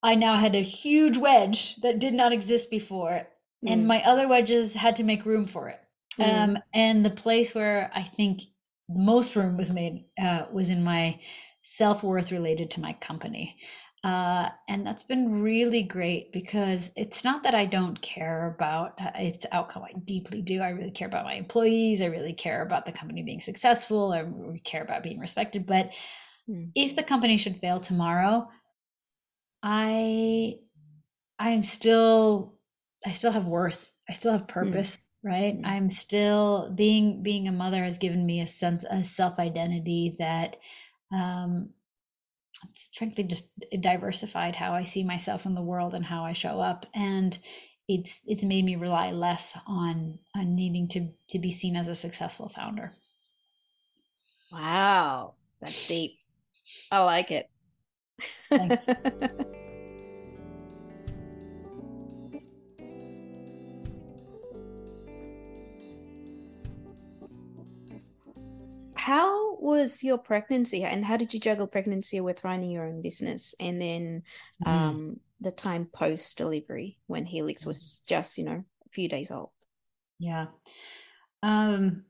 i now had a huge wedge that did not exist before mm-hmm. and my other wedges had to make room for it mm-hmm. um, and the place where i think most room was made uh, was in my self-worth related to my company uh, and that's been really great because it's not that I don't care about uh, its outcome. I deeply do. I really care about my employees. I really care about the company being successful. I really care about being respected. But mm. if the company should fail tomorrow, I I'm still I still have worth. I still have hmm. purpose. Mm. Right. Mm. I'm still being being a mother has given me a sense a self identity that um, frankly just diversified how I see myself in the world and how I show up. And it's it's made me rely less on on needing to to be seen as a successful founder. Wow, that's deep. I like it. how was your pregnancy? And how did you juggle pregnancy with running your own business and then mm. um, the time post delivery when helix was just you know a few days old? Yeah. Um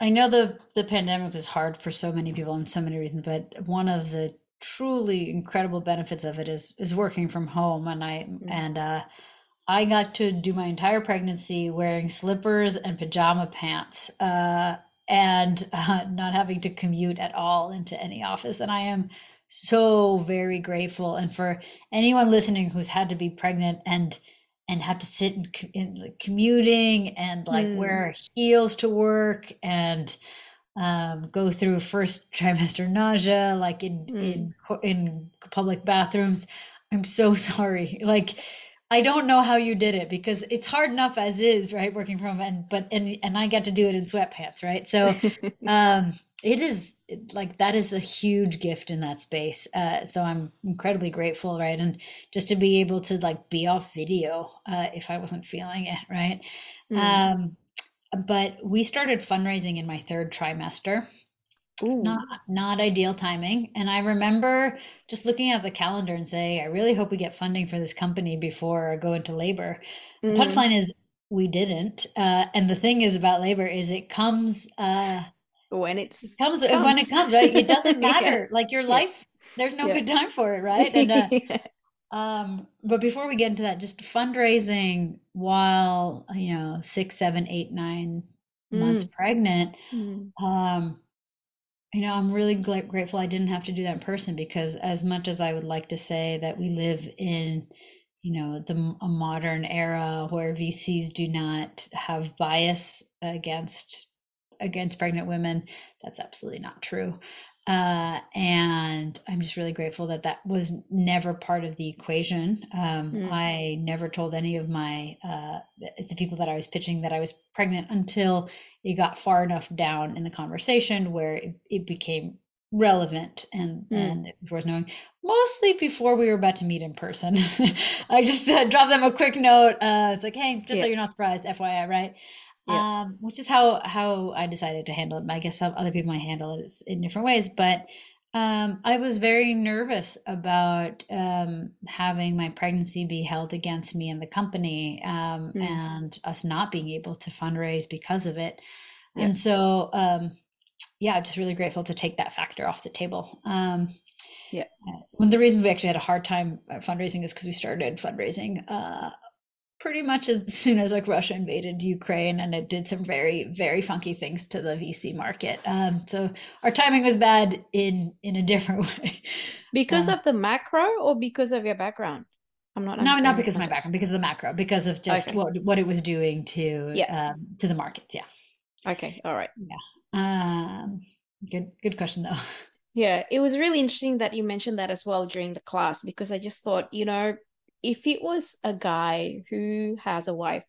i know the the pandemic was hard for so many people and so many reasons but one of the truly incredible benefits of it is is working from home and i mm. and uh I got to do my entire pregnancy wearing slippers and pajama pants. Uh, and uh, not having to commute at all into any office. And I am so very grateful. And for anyone listening who's had to be pregnant and and have to sit in, in like, commuting and like mm. wear heels to work and um, go through first trimester nausea like in mm. in in public bathrooms. I'm so sorry. Like I don't know how you did it because it's hard enough as is, right? Working from and but and and I get to do it in sweatpants, right? So um it is like that is a huge gift in that space. Uh so I'm incredibly grateful, right? And just to be able to like be off video uh if I wasn't feeling it, right? Mm. Um but we started fundraising in my third trimester Ooh. Not not ideal timing. And I remember just looking at the calendar and saying, I really hope we get funding for this company before I go into labor. The mm. punchline is we didn't. Uh, and the thing is about labor is it comes uh, when it's it comes, comes, when it comes, right? It doesn't matter. yeah. Like your life, there's no yeah. good time for it, right? And uh, um, but before we get into that, just fundraising while you know six, seven, eight, nine mm. months pregnant. Mm. Um, you know, I'm really grateful I didn't have to do that in person because, as much as I would like to say that we live in, you know, the a modern era where VCs do not have bias against against pregnant women, that's absolutely not true. Uh, and I'm just really grateful that that was never part of the equation. Um, mm. I never told any of my uh, the people that I was pitching that I was pregnant until it got far enough down in the conversation where it, it became relevant and mm. and it was worth knowing. Mostly before we were about to meet in person, I just uh, dropped them a quick note. Uh, it's like, hey, just yeah. so you're not surprised, FYI, right? Yeah. Um, which is how how I decided to handle it. I guess some other people might handle it in different ways, but um, I was very nervous about um, having my pregnancy be held against me and the company, um, mm. and us not being able to fundraise because of it. Yeah. And so, um, yeah, just really grateful to take that factor off the table. Um, yeah. One of the reasons we actually had a hard time uh, fundraising is because we started fundraising uh, pretty much as soon as like Russia invaded Ukraine, and it did some very very funky things to the VC market. Um, so our timing was bad in in a different way. Because uh, of the macro, or because of your background? I'm not. No, not because of my background. Because of the macro. Because of just okay. what what it was doing to yeah. um, to the markets. Yeah. Okay. All right. Yeah. Um, good good question though. Yeah, it was really interesting that you mentioned that as well during the class because I just thought, you know, if it was a guy who has a wife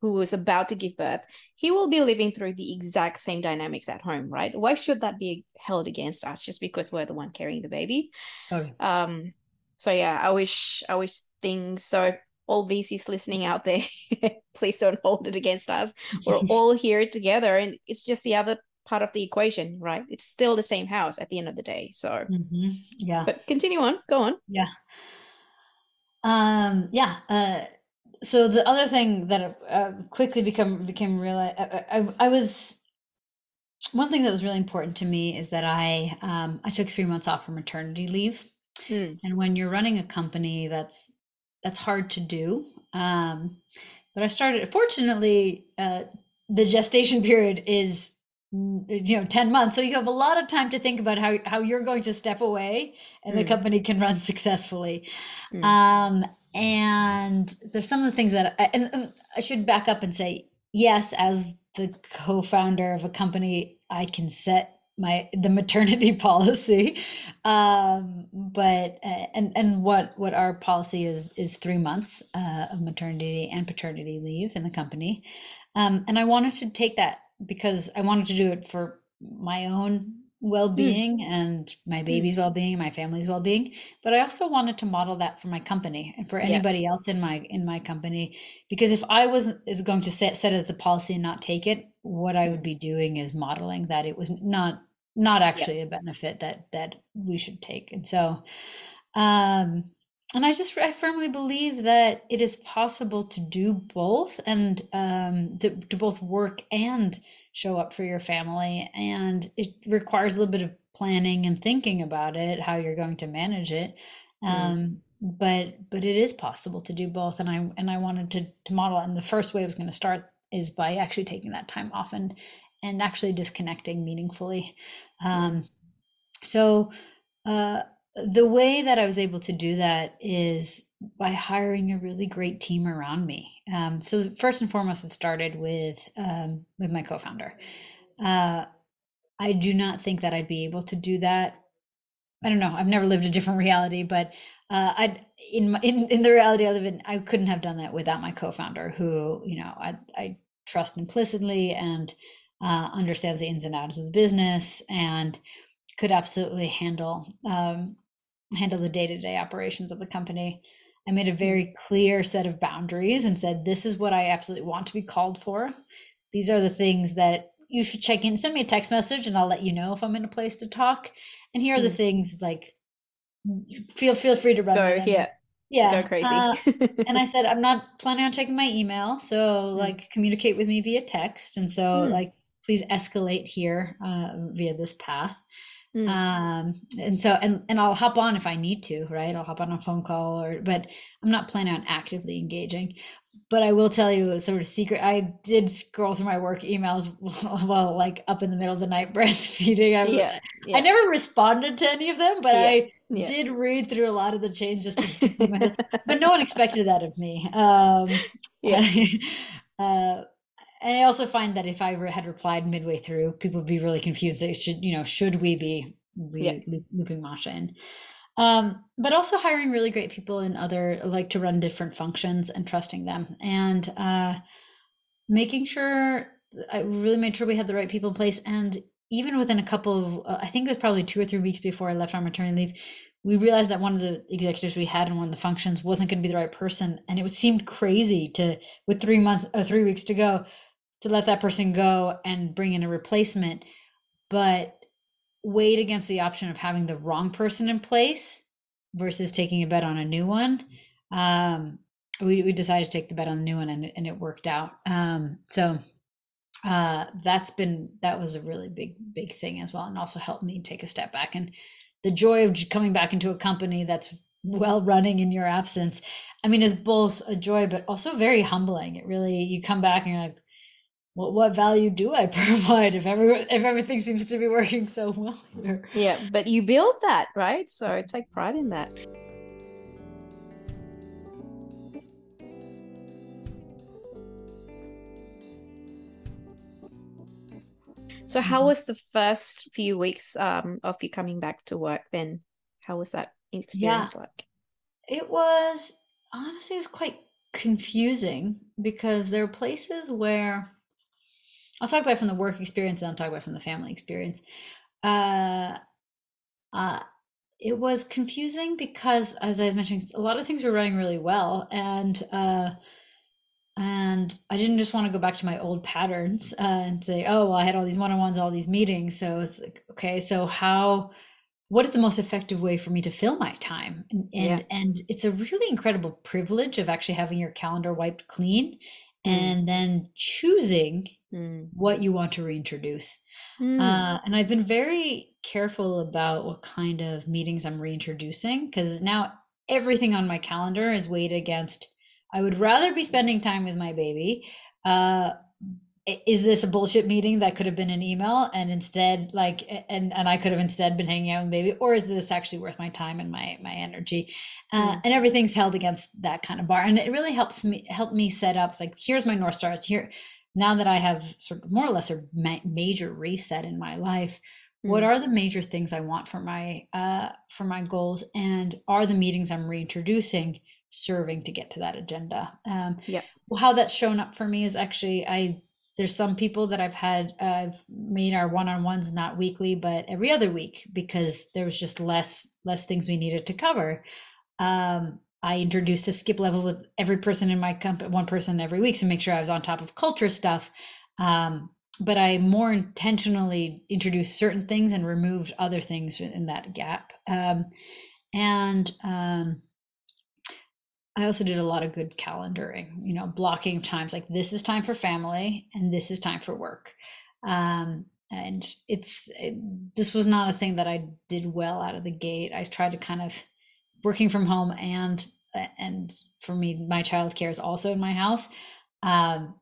who was about to give birth, he will be living through the exact same dynamics at home, right? Why should that be held against us just because we're the one carrying the baby? Okay. Um, so yeah, I wish I wish things so all VCs listening out there, please don't hold it against us. We're all here together, and it's just the other part of the equation, right? It's still the same house at the end of the day. So mm-hmm. yeah, but continue on, go on. Yeah. Um. Yeah. Uh. So the other thing that uh, quickly become became real, I, I, I was one thing that was really important to me is that I um, I took three months off for maternity leave, mm. and when you're running a company, that's that's hard to do. Um, but I started. Fortunately, uh, the gestation period is you know 10 months so you have a lot of time to think about how how you're going to step away and mm. the company can run successfully mm. um and there's some of the things that I, and I should back up and say yes as the co-founder of a company I can set my the maternity policy um but uh, and and what what our policy is is 3 months uh, of maternity and paternity leave in the company um and I wanted to take that because I wanted to do it for my own well-being mm. and my baby's mm. well-being my family's well-being but i also wanted to model that for my company and for anybody yeah. else in my in my company because if i was is going to set set it as a policy and not take it what i would be doing is modeling that it was not not actually yeah. a benefit that that we should take and so um and I just I firmly believe that it is possible to do both and um, to, to both work and show up for your family. And it requires a little bit of planning and thinking about it, how you're going to manage it. Mm. Um, but but it is possible to do both. And I and I wanted to to model. It. And the first way I was going to start is by actually taking that time off and and actually disconnecting meaningfully. Um, so. Uh, the way that I was able to do that is by hiring a really great team around me. Um, so first and foremost, it started with um, with my co-founder. Uh, I do not think that I'd be able to do that. I don't know. I've never lived a different reality, but uh, I in in in the reality I live in, I couldn't have done that without my co-founder, who you know I I trust implicitly and uh, understands the ins and outs of the business and could absolutely handle um, handle the day-to-day operations of the company. I made a very clear set of boundaries and said, this is what I absolutely want to be called for. These are the things that you should check in. Send me a text message and I'll let you know if I'm in a place to talk. And here are the mm. things like feel feel free to run. Go yeah. Yeah. Go crazy. uh, and I said, I'm not planning on checking my email. So mm. like communicate with me via text. And so mm. like please escalate here uh, via this path. Mm. Um, and so, and, and I'll hop on if I need to, right? I'll hop on a phone call or, but I'm not planning on actively engaging. But I will tell you a sort of secret. I did scroll through my work emails while like up in the middle of the night breastfeeding. I, yeah, yeah. I never responded to any of them, but yeah, I yeah. did read through a lot of the changes. but no one expected that of me. Um, yeah. uh, and I also find that if I had replied midway through, people would be really confused. They should, you know, should we be yeah. looping Masha in? Um, but also hiring really great people in other, like to run different functions and trusting them and uh, making sure I really made sure we had the right people in place. And even within a couple of, uh, I think it was probably two or three weeks before I left on maternity leave, we realized that one of the executives we had in one of the functions wasn't going to be the right person. And it was, seemed crazy to, with three months or uh, three weeks to go, to let that person go and bring in a replacement, but weighed against the option of having the wrong person in place versus taking a bet on a new one. Um, we, we decided to take the bet on the new one and, and it worked out. Um, so uh, that's been, that was a really big, big thing as well. And also helped me take a step back and the joy of coming back into a company that's well running in your absence i mean is both a joy but also very humbling it really you come back and you're like well, what value do i provide if every if everything seems to be working so well here yeah but you build that right so take pride in that So how was the first few weeks um, of you coming back to work then? How was that experience yeah. like? It was honestly it was quite confusing because there are places where I'll talk about it from the work experience and I'll talk about it from the family experience. Uh, uh, it was confusing because, as I was mentioning, a lot of things were running really well, and uh, and I didn't just want to go back to my old patterns uh, and say, oh, well, I had all these one-on-ones, all these meetings. So it's like, okay, so how, what is the most effective way for me to fill my time? And and, yeah. and it's a really incredible privilege of actually having your calendar wiped clean mm. and then choosing mm. what you want to reintroduce. Mm. Uh, and I've been very careful about what kind of meetings I'm reintroducing because now everything on my calendar is weighed against I would rather be spending time with my baby. Uh, is this a bullshit meeting that could have been an email and instead like and and I could have instead been hanging out with my baby or is this actually worth my time and my my energy uh, mm. and everything's held against that kind of bar and it really helps me help me set up it's like here's my north stars here now that I have sort of more or less a ma- major reset in my life mm. what are the major things I want for my uh for my goals and are the meetings I'm reintroducing serving to get to that agenda. Um, yeah. Well, how that's shown up for me is actually I there's some people that I've had uh, I've made our one-on-ones not weekly but every other week because there was just less less things we needed to cover. Um, I introduced a skip level with every person in my company, one person every week to make sure I was on top of culture stuff. Um, but I more intentionally introduced certain things and removed other things in that gap. Um, and um, I also did a lot of good calendaring, you know, blocking times like this is time for family and this is time for work. Um, and it's it, this was not a thing that I did well out of the gate. I tried to kind of working from home and and for me, my childcare is also in my house. Um,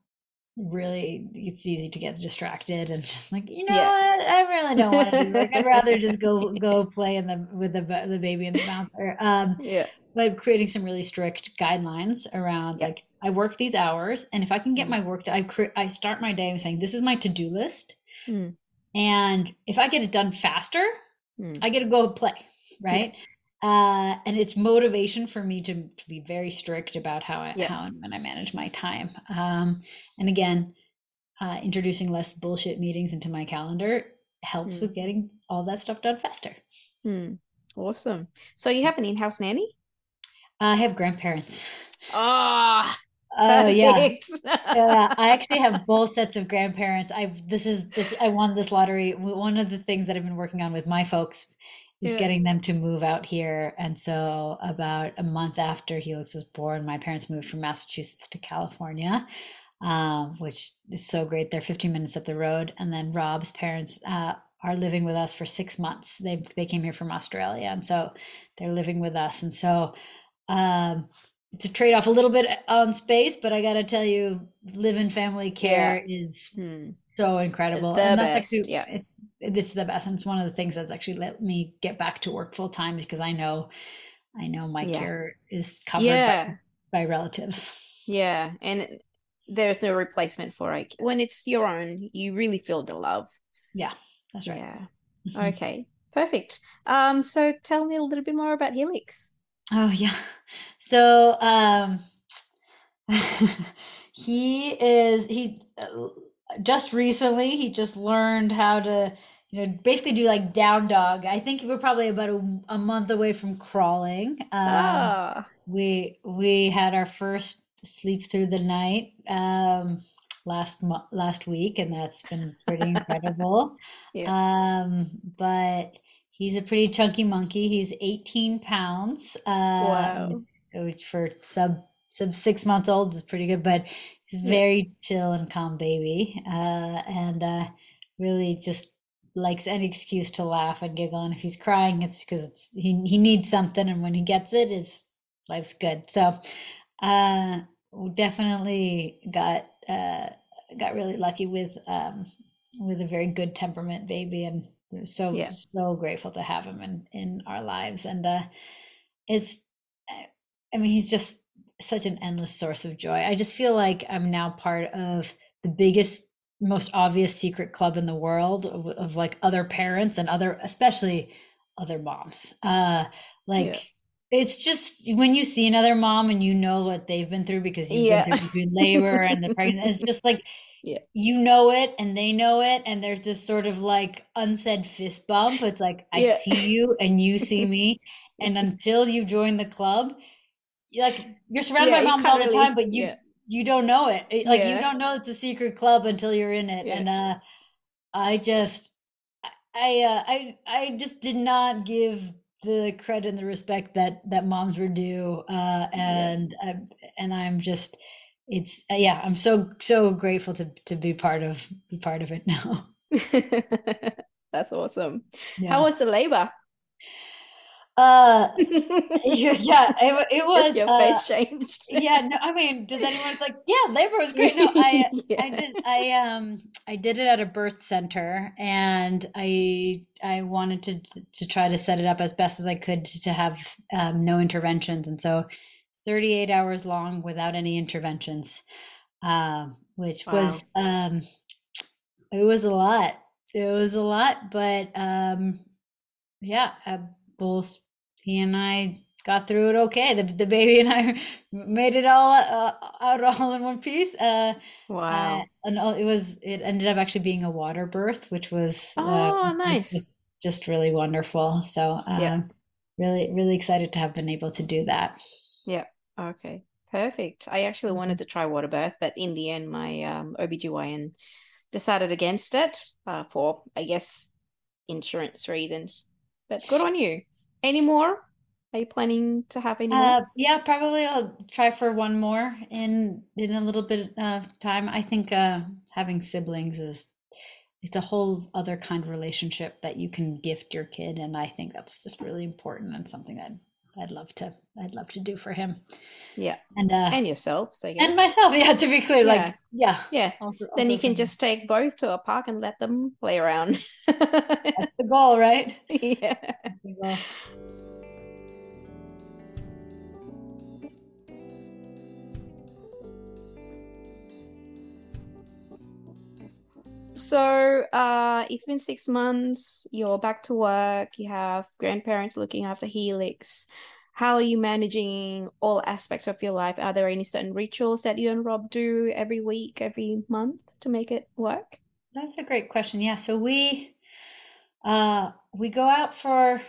really, it's easy to get distracted and just like you know yeah. what, I really don't want to do work. I'd rather just go go play in the with the the baby in the bouncer. Um, yeah by creating some really strict guidelines around yep. like I work these hours, and if I can get mm. my work done, I cre- I start my day saying this is my to do list, mm. and if I get it done faster, mm. I get to go play, right? Uh, and it's motivation for me to, to be very strict about how I yep. how and when I manage my time. Um, and again, uh, introducing less bullshit meetings into my calendar helps mm. with getting all that stuff done faster. Mm. Awesome. So you have an in-house nanny? I have grandparents. Ah. Oh, yeah. yeah. I actually have both sets of grandparents. I've this is this I won this lottery. One of the things that I've been working on with my folks is yeah. getting them to move out here. And so about a month after Helix was born, my parents moved from Massachusetts to California. Um, which is so great. They're 15 minutes up the road. And then Rob's parents uh, are living with us for six months. They they came here from Australia, and so they're living with us. And so um, it's a trade off a little bit on space, but I got to tell you, living family care yeah. is hmm. so incredible. The and best, actually, yeah. It, it's the best, and it's one of the things that's actually let me get back to work full time because I know, I know my yeah. care is covered yeah. by, by relatives. Yeah, and there's no replacement for it when it's your own. You really feel the love. Yeah, that's right. Yeah. okay, perfect. Um, so tell me a little bit more about Helix. Oh yeah. So um he is he uh, just recently he just learned how to you know basically do like down dog. I think we're probably about a, a month away from crawling. Um, ah. we we had our first sleep through the night um last mo- last week and that's been pretty incredible. yeah. Um but He's a pretty chunky monkey. He's 18 pounds. Um, wow. Which for sub sub six months old is pretty good, but he's very chill and calm baby. Uh, and uh, really just likes any excuse to laugh and giggle, and if he's crying, it's because it's he he needs something, and when he gets it, his life's good. So, uh, definitely got uh got really lucky with um with a very good temperament baby, and so Yeah. so grateful to have him in in our lives, and uh, it's I mean he's just such an endless source of joy. I just feel like I'm now part of the biggest, most obvious secret club in the world of, of like other parents and other, especially other moms. Uh, like Yeah. it's just when you see another mom and you know what they've been through because you've Yeah. been through labor and the pregnancy. It's just like Yeah. you know it and they know it, and there's this sort of like unsaid fist bump. It's like I Yeah. see you and you see me, and until you join the club like you're surrounded Yeah, by moms all the time, but you yeah. you don't know it. It- Like you don't know it's a secret club until you're in it. And uh I just I uh, I I just did not give the credit and the respect that that moms were due. Uh and I, and I'm just it's uh, yeah, I'm so so grateful to to be part of be part of it now. That's awesome. Yeah. How was the labor? Uh yeah, it, it was Just your uh, face changed. yeah no i mean does anyone like yeah labor was great. No i i did i um i did it at a birth center and i i wanted to to try to set it up as best as i could to have um, no interventions and so 38 hours long without any interventions um which was um it was a lot. It was a lot but um yeah uh, both he and i got through it okay. The the baby and I made it all uh, out all in one piece. Uh, Wow. uh, and all- it was it ended up actually being a water birth, which was uh, Oh, nice. was just really wonderful. So um, Yeah. really really excited to have been able to do that. Yeah. Okay, perfect. I actually Mm-hmm. wanted to try water birth, but in the end, my um, OBGYN decided against it uh, for, I guess, insurance reasons. But good on you. Any more? Are you planning to have any more? Uh, yeah, probably I'll try for one more in in a little bit of time. I think uh, having siblings is it's a whole other kind of relationship that you can gift your kid, and I think that's just really important and something that I'd love to I'd love to do for him. Yeah. And uh, And yourselves, I guess. and myself, yeah, to be clear, Yeah. like yeah. Yeah. Also, Then also you can just take both to a park and let them play around. that's the goal, right? Yeah. So, uh, it's been six months. You're back to work. You have grandparents looking after Helix. How are you managing all aspects of your life? Are there any certain rituals that you and Rob do every week, every month to make it work? That's a great question. Yeah, so we uh we go out for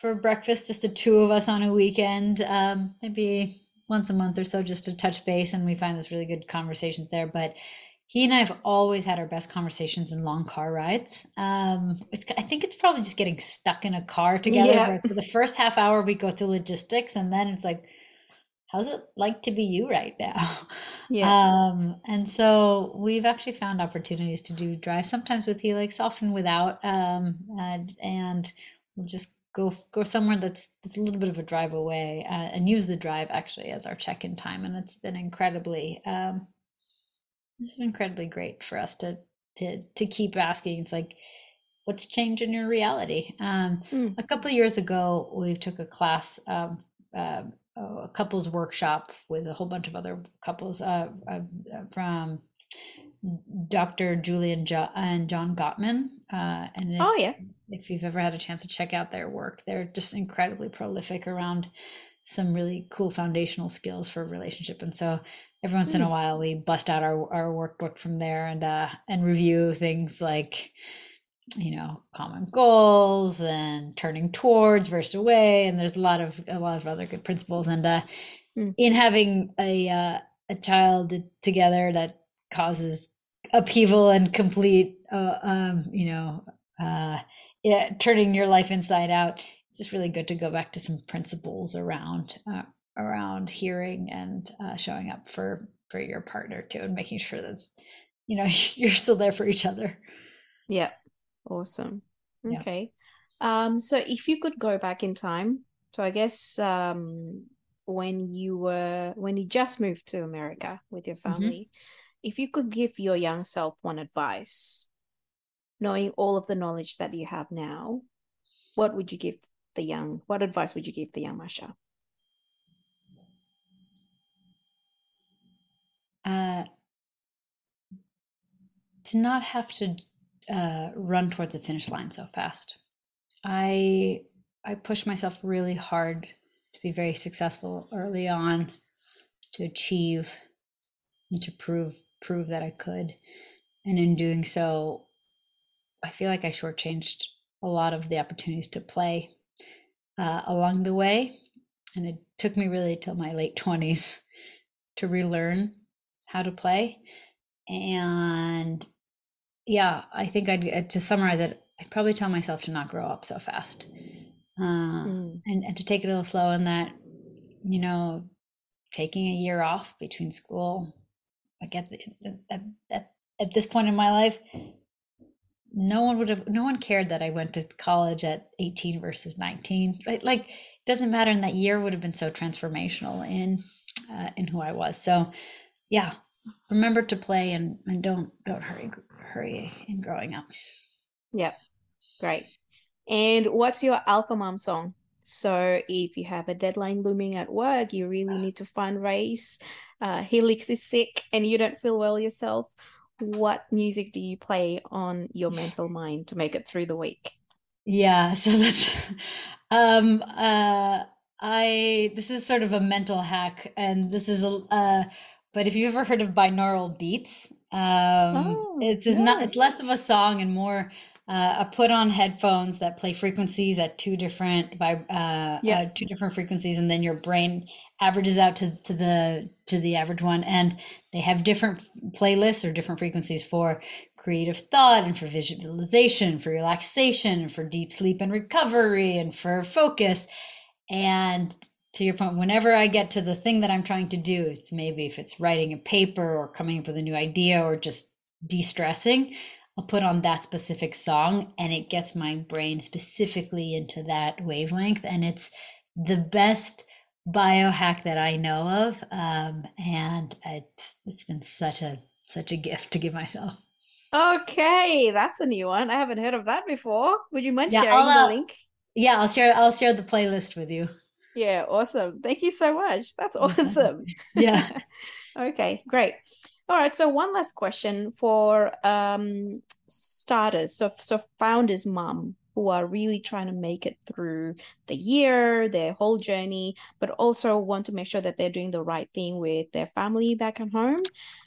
for breakfast, just the two of us on a weekend, um, maybe once a month or so, just to touch base, and we find this really good conversations there. But he and I have always had our best conversations in long car rides. Um, it's I think it's probably just getting stuck in a car together. Yeah. for the first half hour we go through logistics, and then it's like, how's it like to be you right now? Yeah. Um, and so we've actually found opportunities to do drive sometimes with Helix, often without, um, and, and we'll just go go somewhere that's that's a little bit of a drive away, uh, and use the drive actually as our check-in time, and it's been incredibly, um, it's been incredibly great for us to to to keep asking. It's like, what's changed in your reality? Um, Mm. a couple of years ago, we took a class, um, um, a couples workshop with a whole bunch of other couples uh, uh, from Dr. Julian jo- and John Gottman. Uh, and if, Oh, yeah. if you've ever had a chance to check out their work, they're just incredibly prolific around some really cool foundational skills for relationship. And so every once in a Hmm. while, we bust out our, our workbook from there and uh, and review things like you know common goals and turning towards versus away and there's a lot of a lot of other good principles and uh Mm. in having a uh, a child together that causes upheaval and complete uh, um you know uh yeah, turning your life inside out just really good to go back to some principles around uh, around hearing and uh, showing up for for your partner too and making sure that you know you're still there for each other Yeah. Awesome. Yeah. Okay. Um, so if you could go back in time, so I guess um when you were when you just moved to America with your Mhm. family, if you could give your young self one advice, knowing all of the knowledge that you have now, what would you give the young, what advice would you give the young Masha? Uh, to not have to uh, run towards the finish line so fast. I I pushed myself really hard to be very successful early on, to achieve and to prove prove that I could. And in doing so, I feel like I shortchanged a lot of the opportunities to play uh, along the way. And it took me really till my late 20s to relearn how to play. And yeah, I think I'd uh, to summarize it, I'd probably tell myself to not grow up so fast. Uh, Mm. and, and to take it a little slow in that, you know, taking a year off between school, like at, the, at, at, at this point in my life, no one would have, no one cared that I went to college at 18 versus 19, right? Like, it doesn't matter. And that year would have been so transformational in, uh, in who I was. So yeah, remember to play and, and don't, don't hurry, hurry in growing up. Yep. Great. And what's your alpha mom song? So if you have a deadline looming at work, you really need to fundraise, uh, Helix is sick and you don't feel well yourself, what music do you play on your mental mind to make it through the week? Yeah, so that's um uh I this is sort of a mental hack and this is a uh but if you've ever heard of binaural beats, um Oh, it's is not it's less of a song and more uh, I put on headphones that play frequencies at two different vib uh, Yeah. uh two different frequencies and then your brain averages out to to the to the average one and they have different playlists or different frequencies for creative thought and for visualization, for relaxation, for deep sleep and recovery, and for focus. And to your point, whenever I get to the thing that I'm trying to do, it's maybe if it's writing a paper or coming up with a new idea or just de stressing, I'll put on that specific song and it gets my brain specifically into that wavelength. And it's the best biohack that I know of. Um, and it's, it's been such a such a gift to give myself. Okay, that's a new one. I haven't heard of that before. Would you mind Yeah, sharing I'll, the uh, link? Yeah, I'll share I'll share the playlist with you. Yeah, awesome. Thank you so much. That's awesome. Yeah. Okay, great. All right, so one last question for um starters, so so founders' mom who are really trying to make it through the year, their whole journey, but also want to make sure that they're doing the right thing with their family back at home.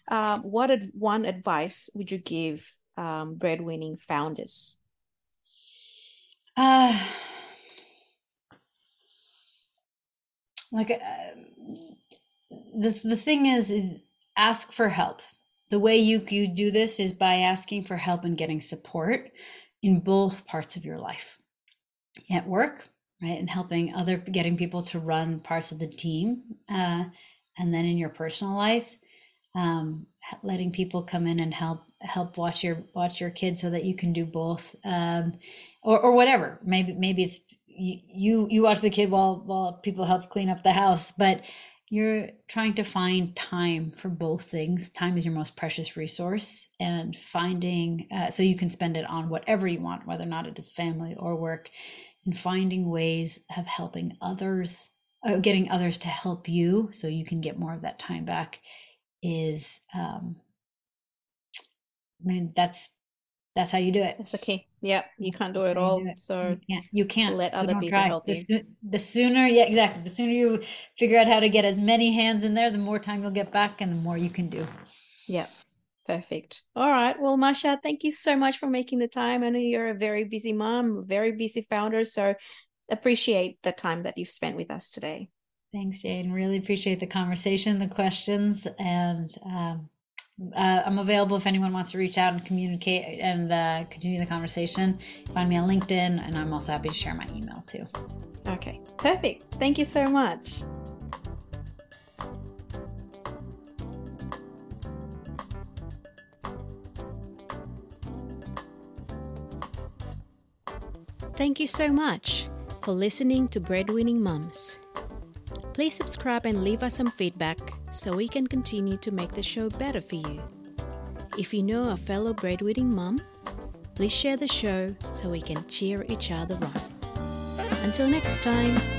Um, what ad one advice would you give um breadwinning founders? Uh, like uh, the the thing is is ask for help. The way you you do this is by asking for help and getting support in both parts of your life. At work, right, and helping other getting people to run parts of the team, uh, and then in your personal life, um, letting people come in and help help watch your watch your kids so that you can do both, um, or or whatever. Maybe maybe it's you you watch the kid while while people help clean up the house, but you're trying to find time for both things. Time is your most precious resource, and finding uh, so you can spend it on whatever you want, whether or not it is family or work, and finding ways of helping others, uh, getting others to help you, so you can get more of that time back. Is um, I mean that's that's how you do it. That's okay. Yeah, you can't do it all. So You can't. You can't. let other people try. help The, you. soo- the sooner, yeah, exactly. The sooner you figure out how to get as many hands in there, the more time you'll get back, and the more you can do. Yeah, perfect. All right. Well, Masha, thank you so much for making the time. I know you're a very busy mom, very busy founder, so appreciate the time that you've spent with us today. Thanks, Jane. Really appreciate the conversation, the questions, and um, uh, I'm available if anyone wants to reach out and communicate and uh, continue the conversation. Find me on LinkedIn, and I'm also happy to share my email too. Okay, perfect. Thank you so much. Thank you so much for listening to Breadwinning Mums. Please subscribe and leave us some feedback so we can continue to make the show better for you. If you know a fellow breadwinning mum, please share the show so we can cheer each other on. Until next time.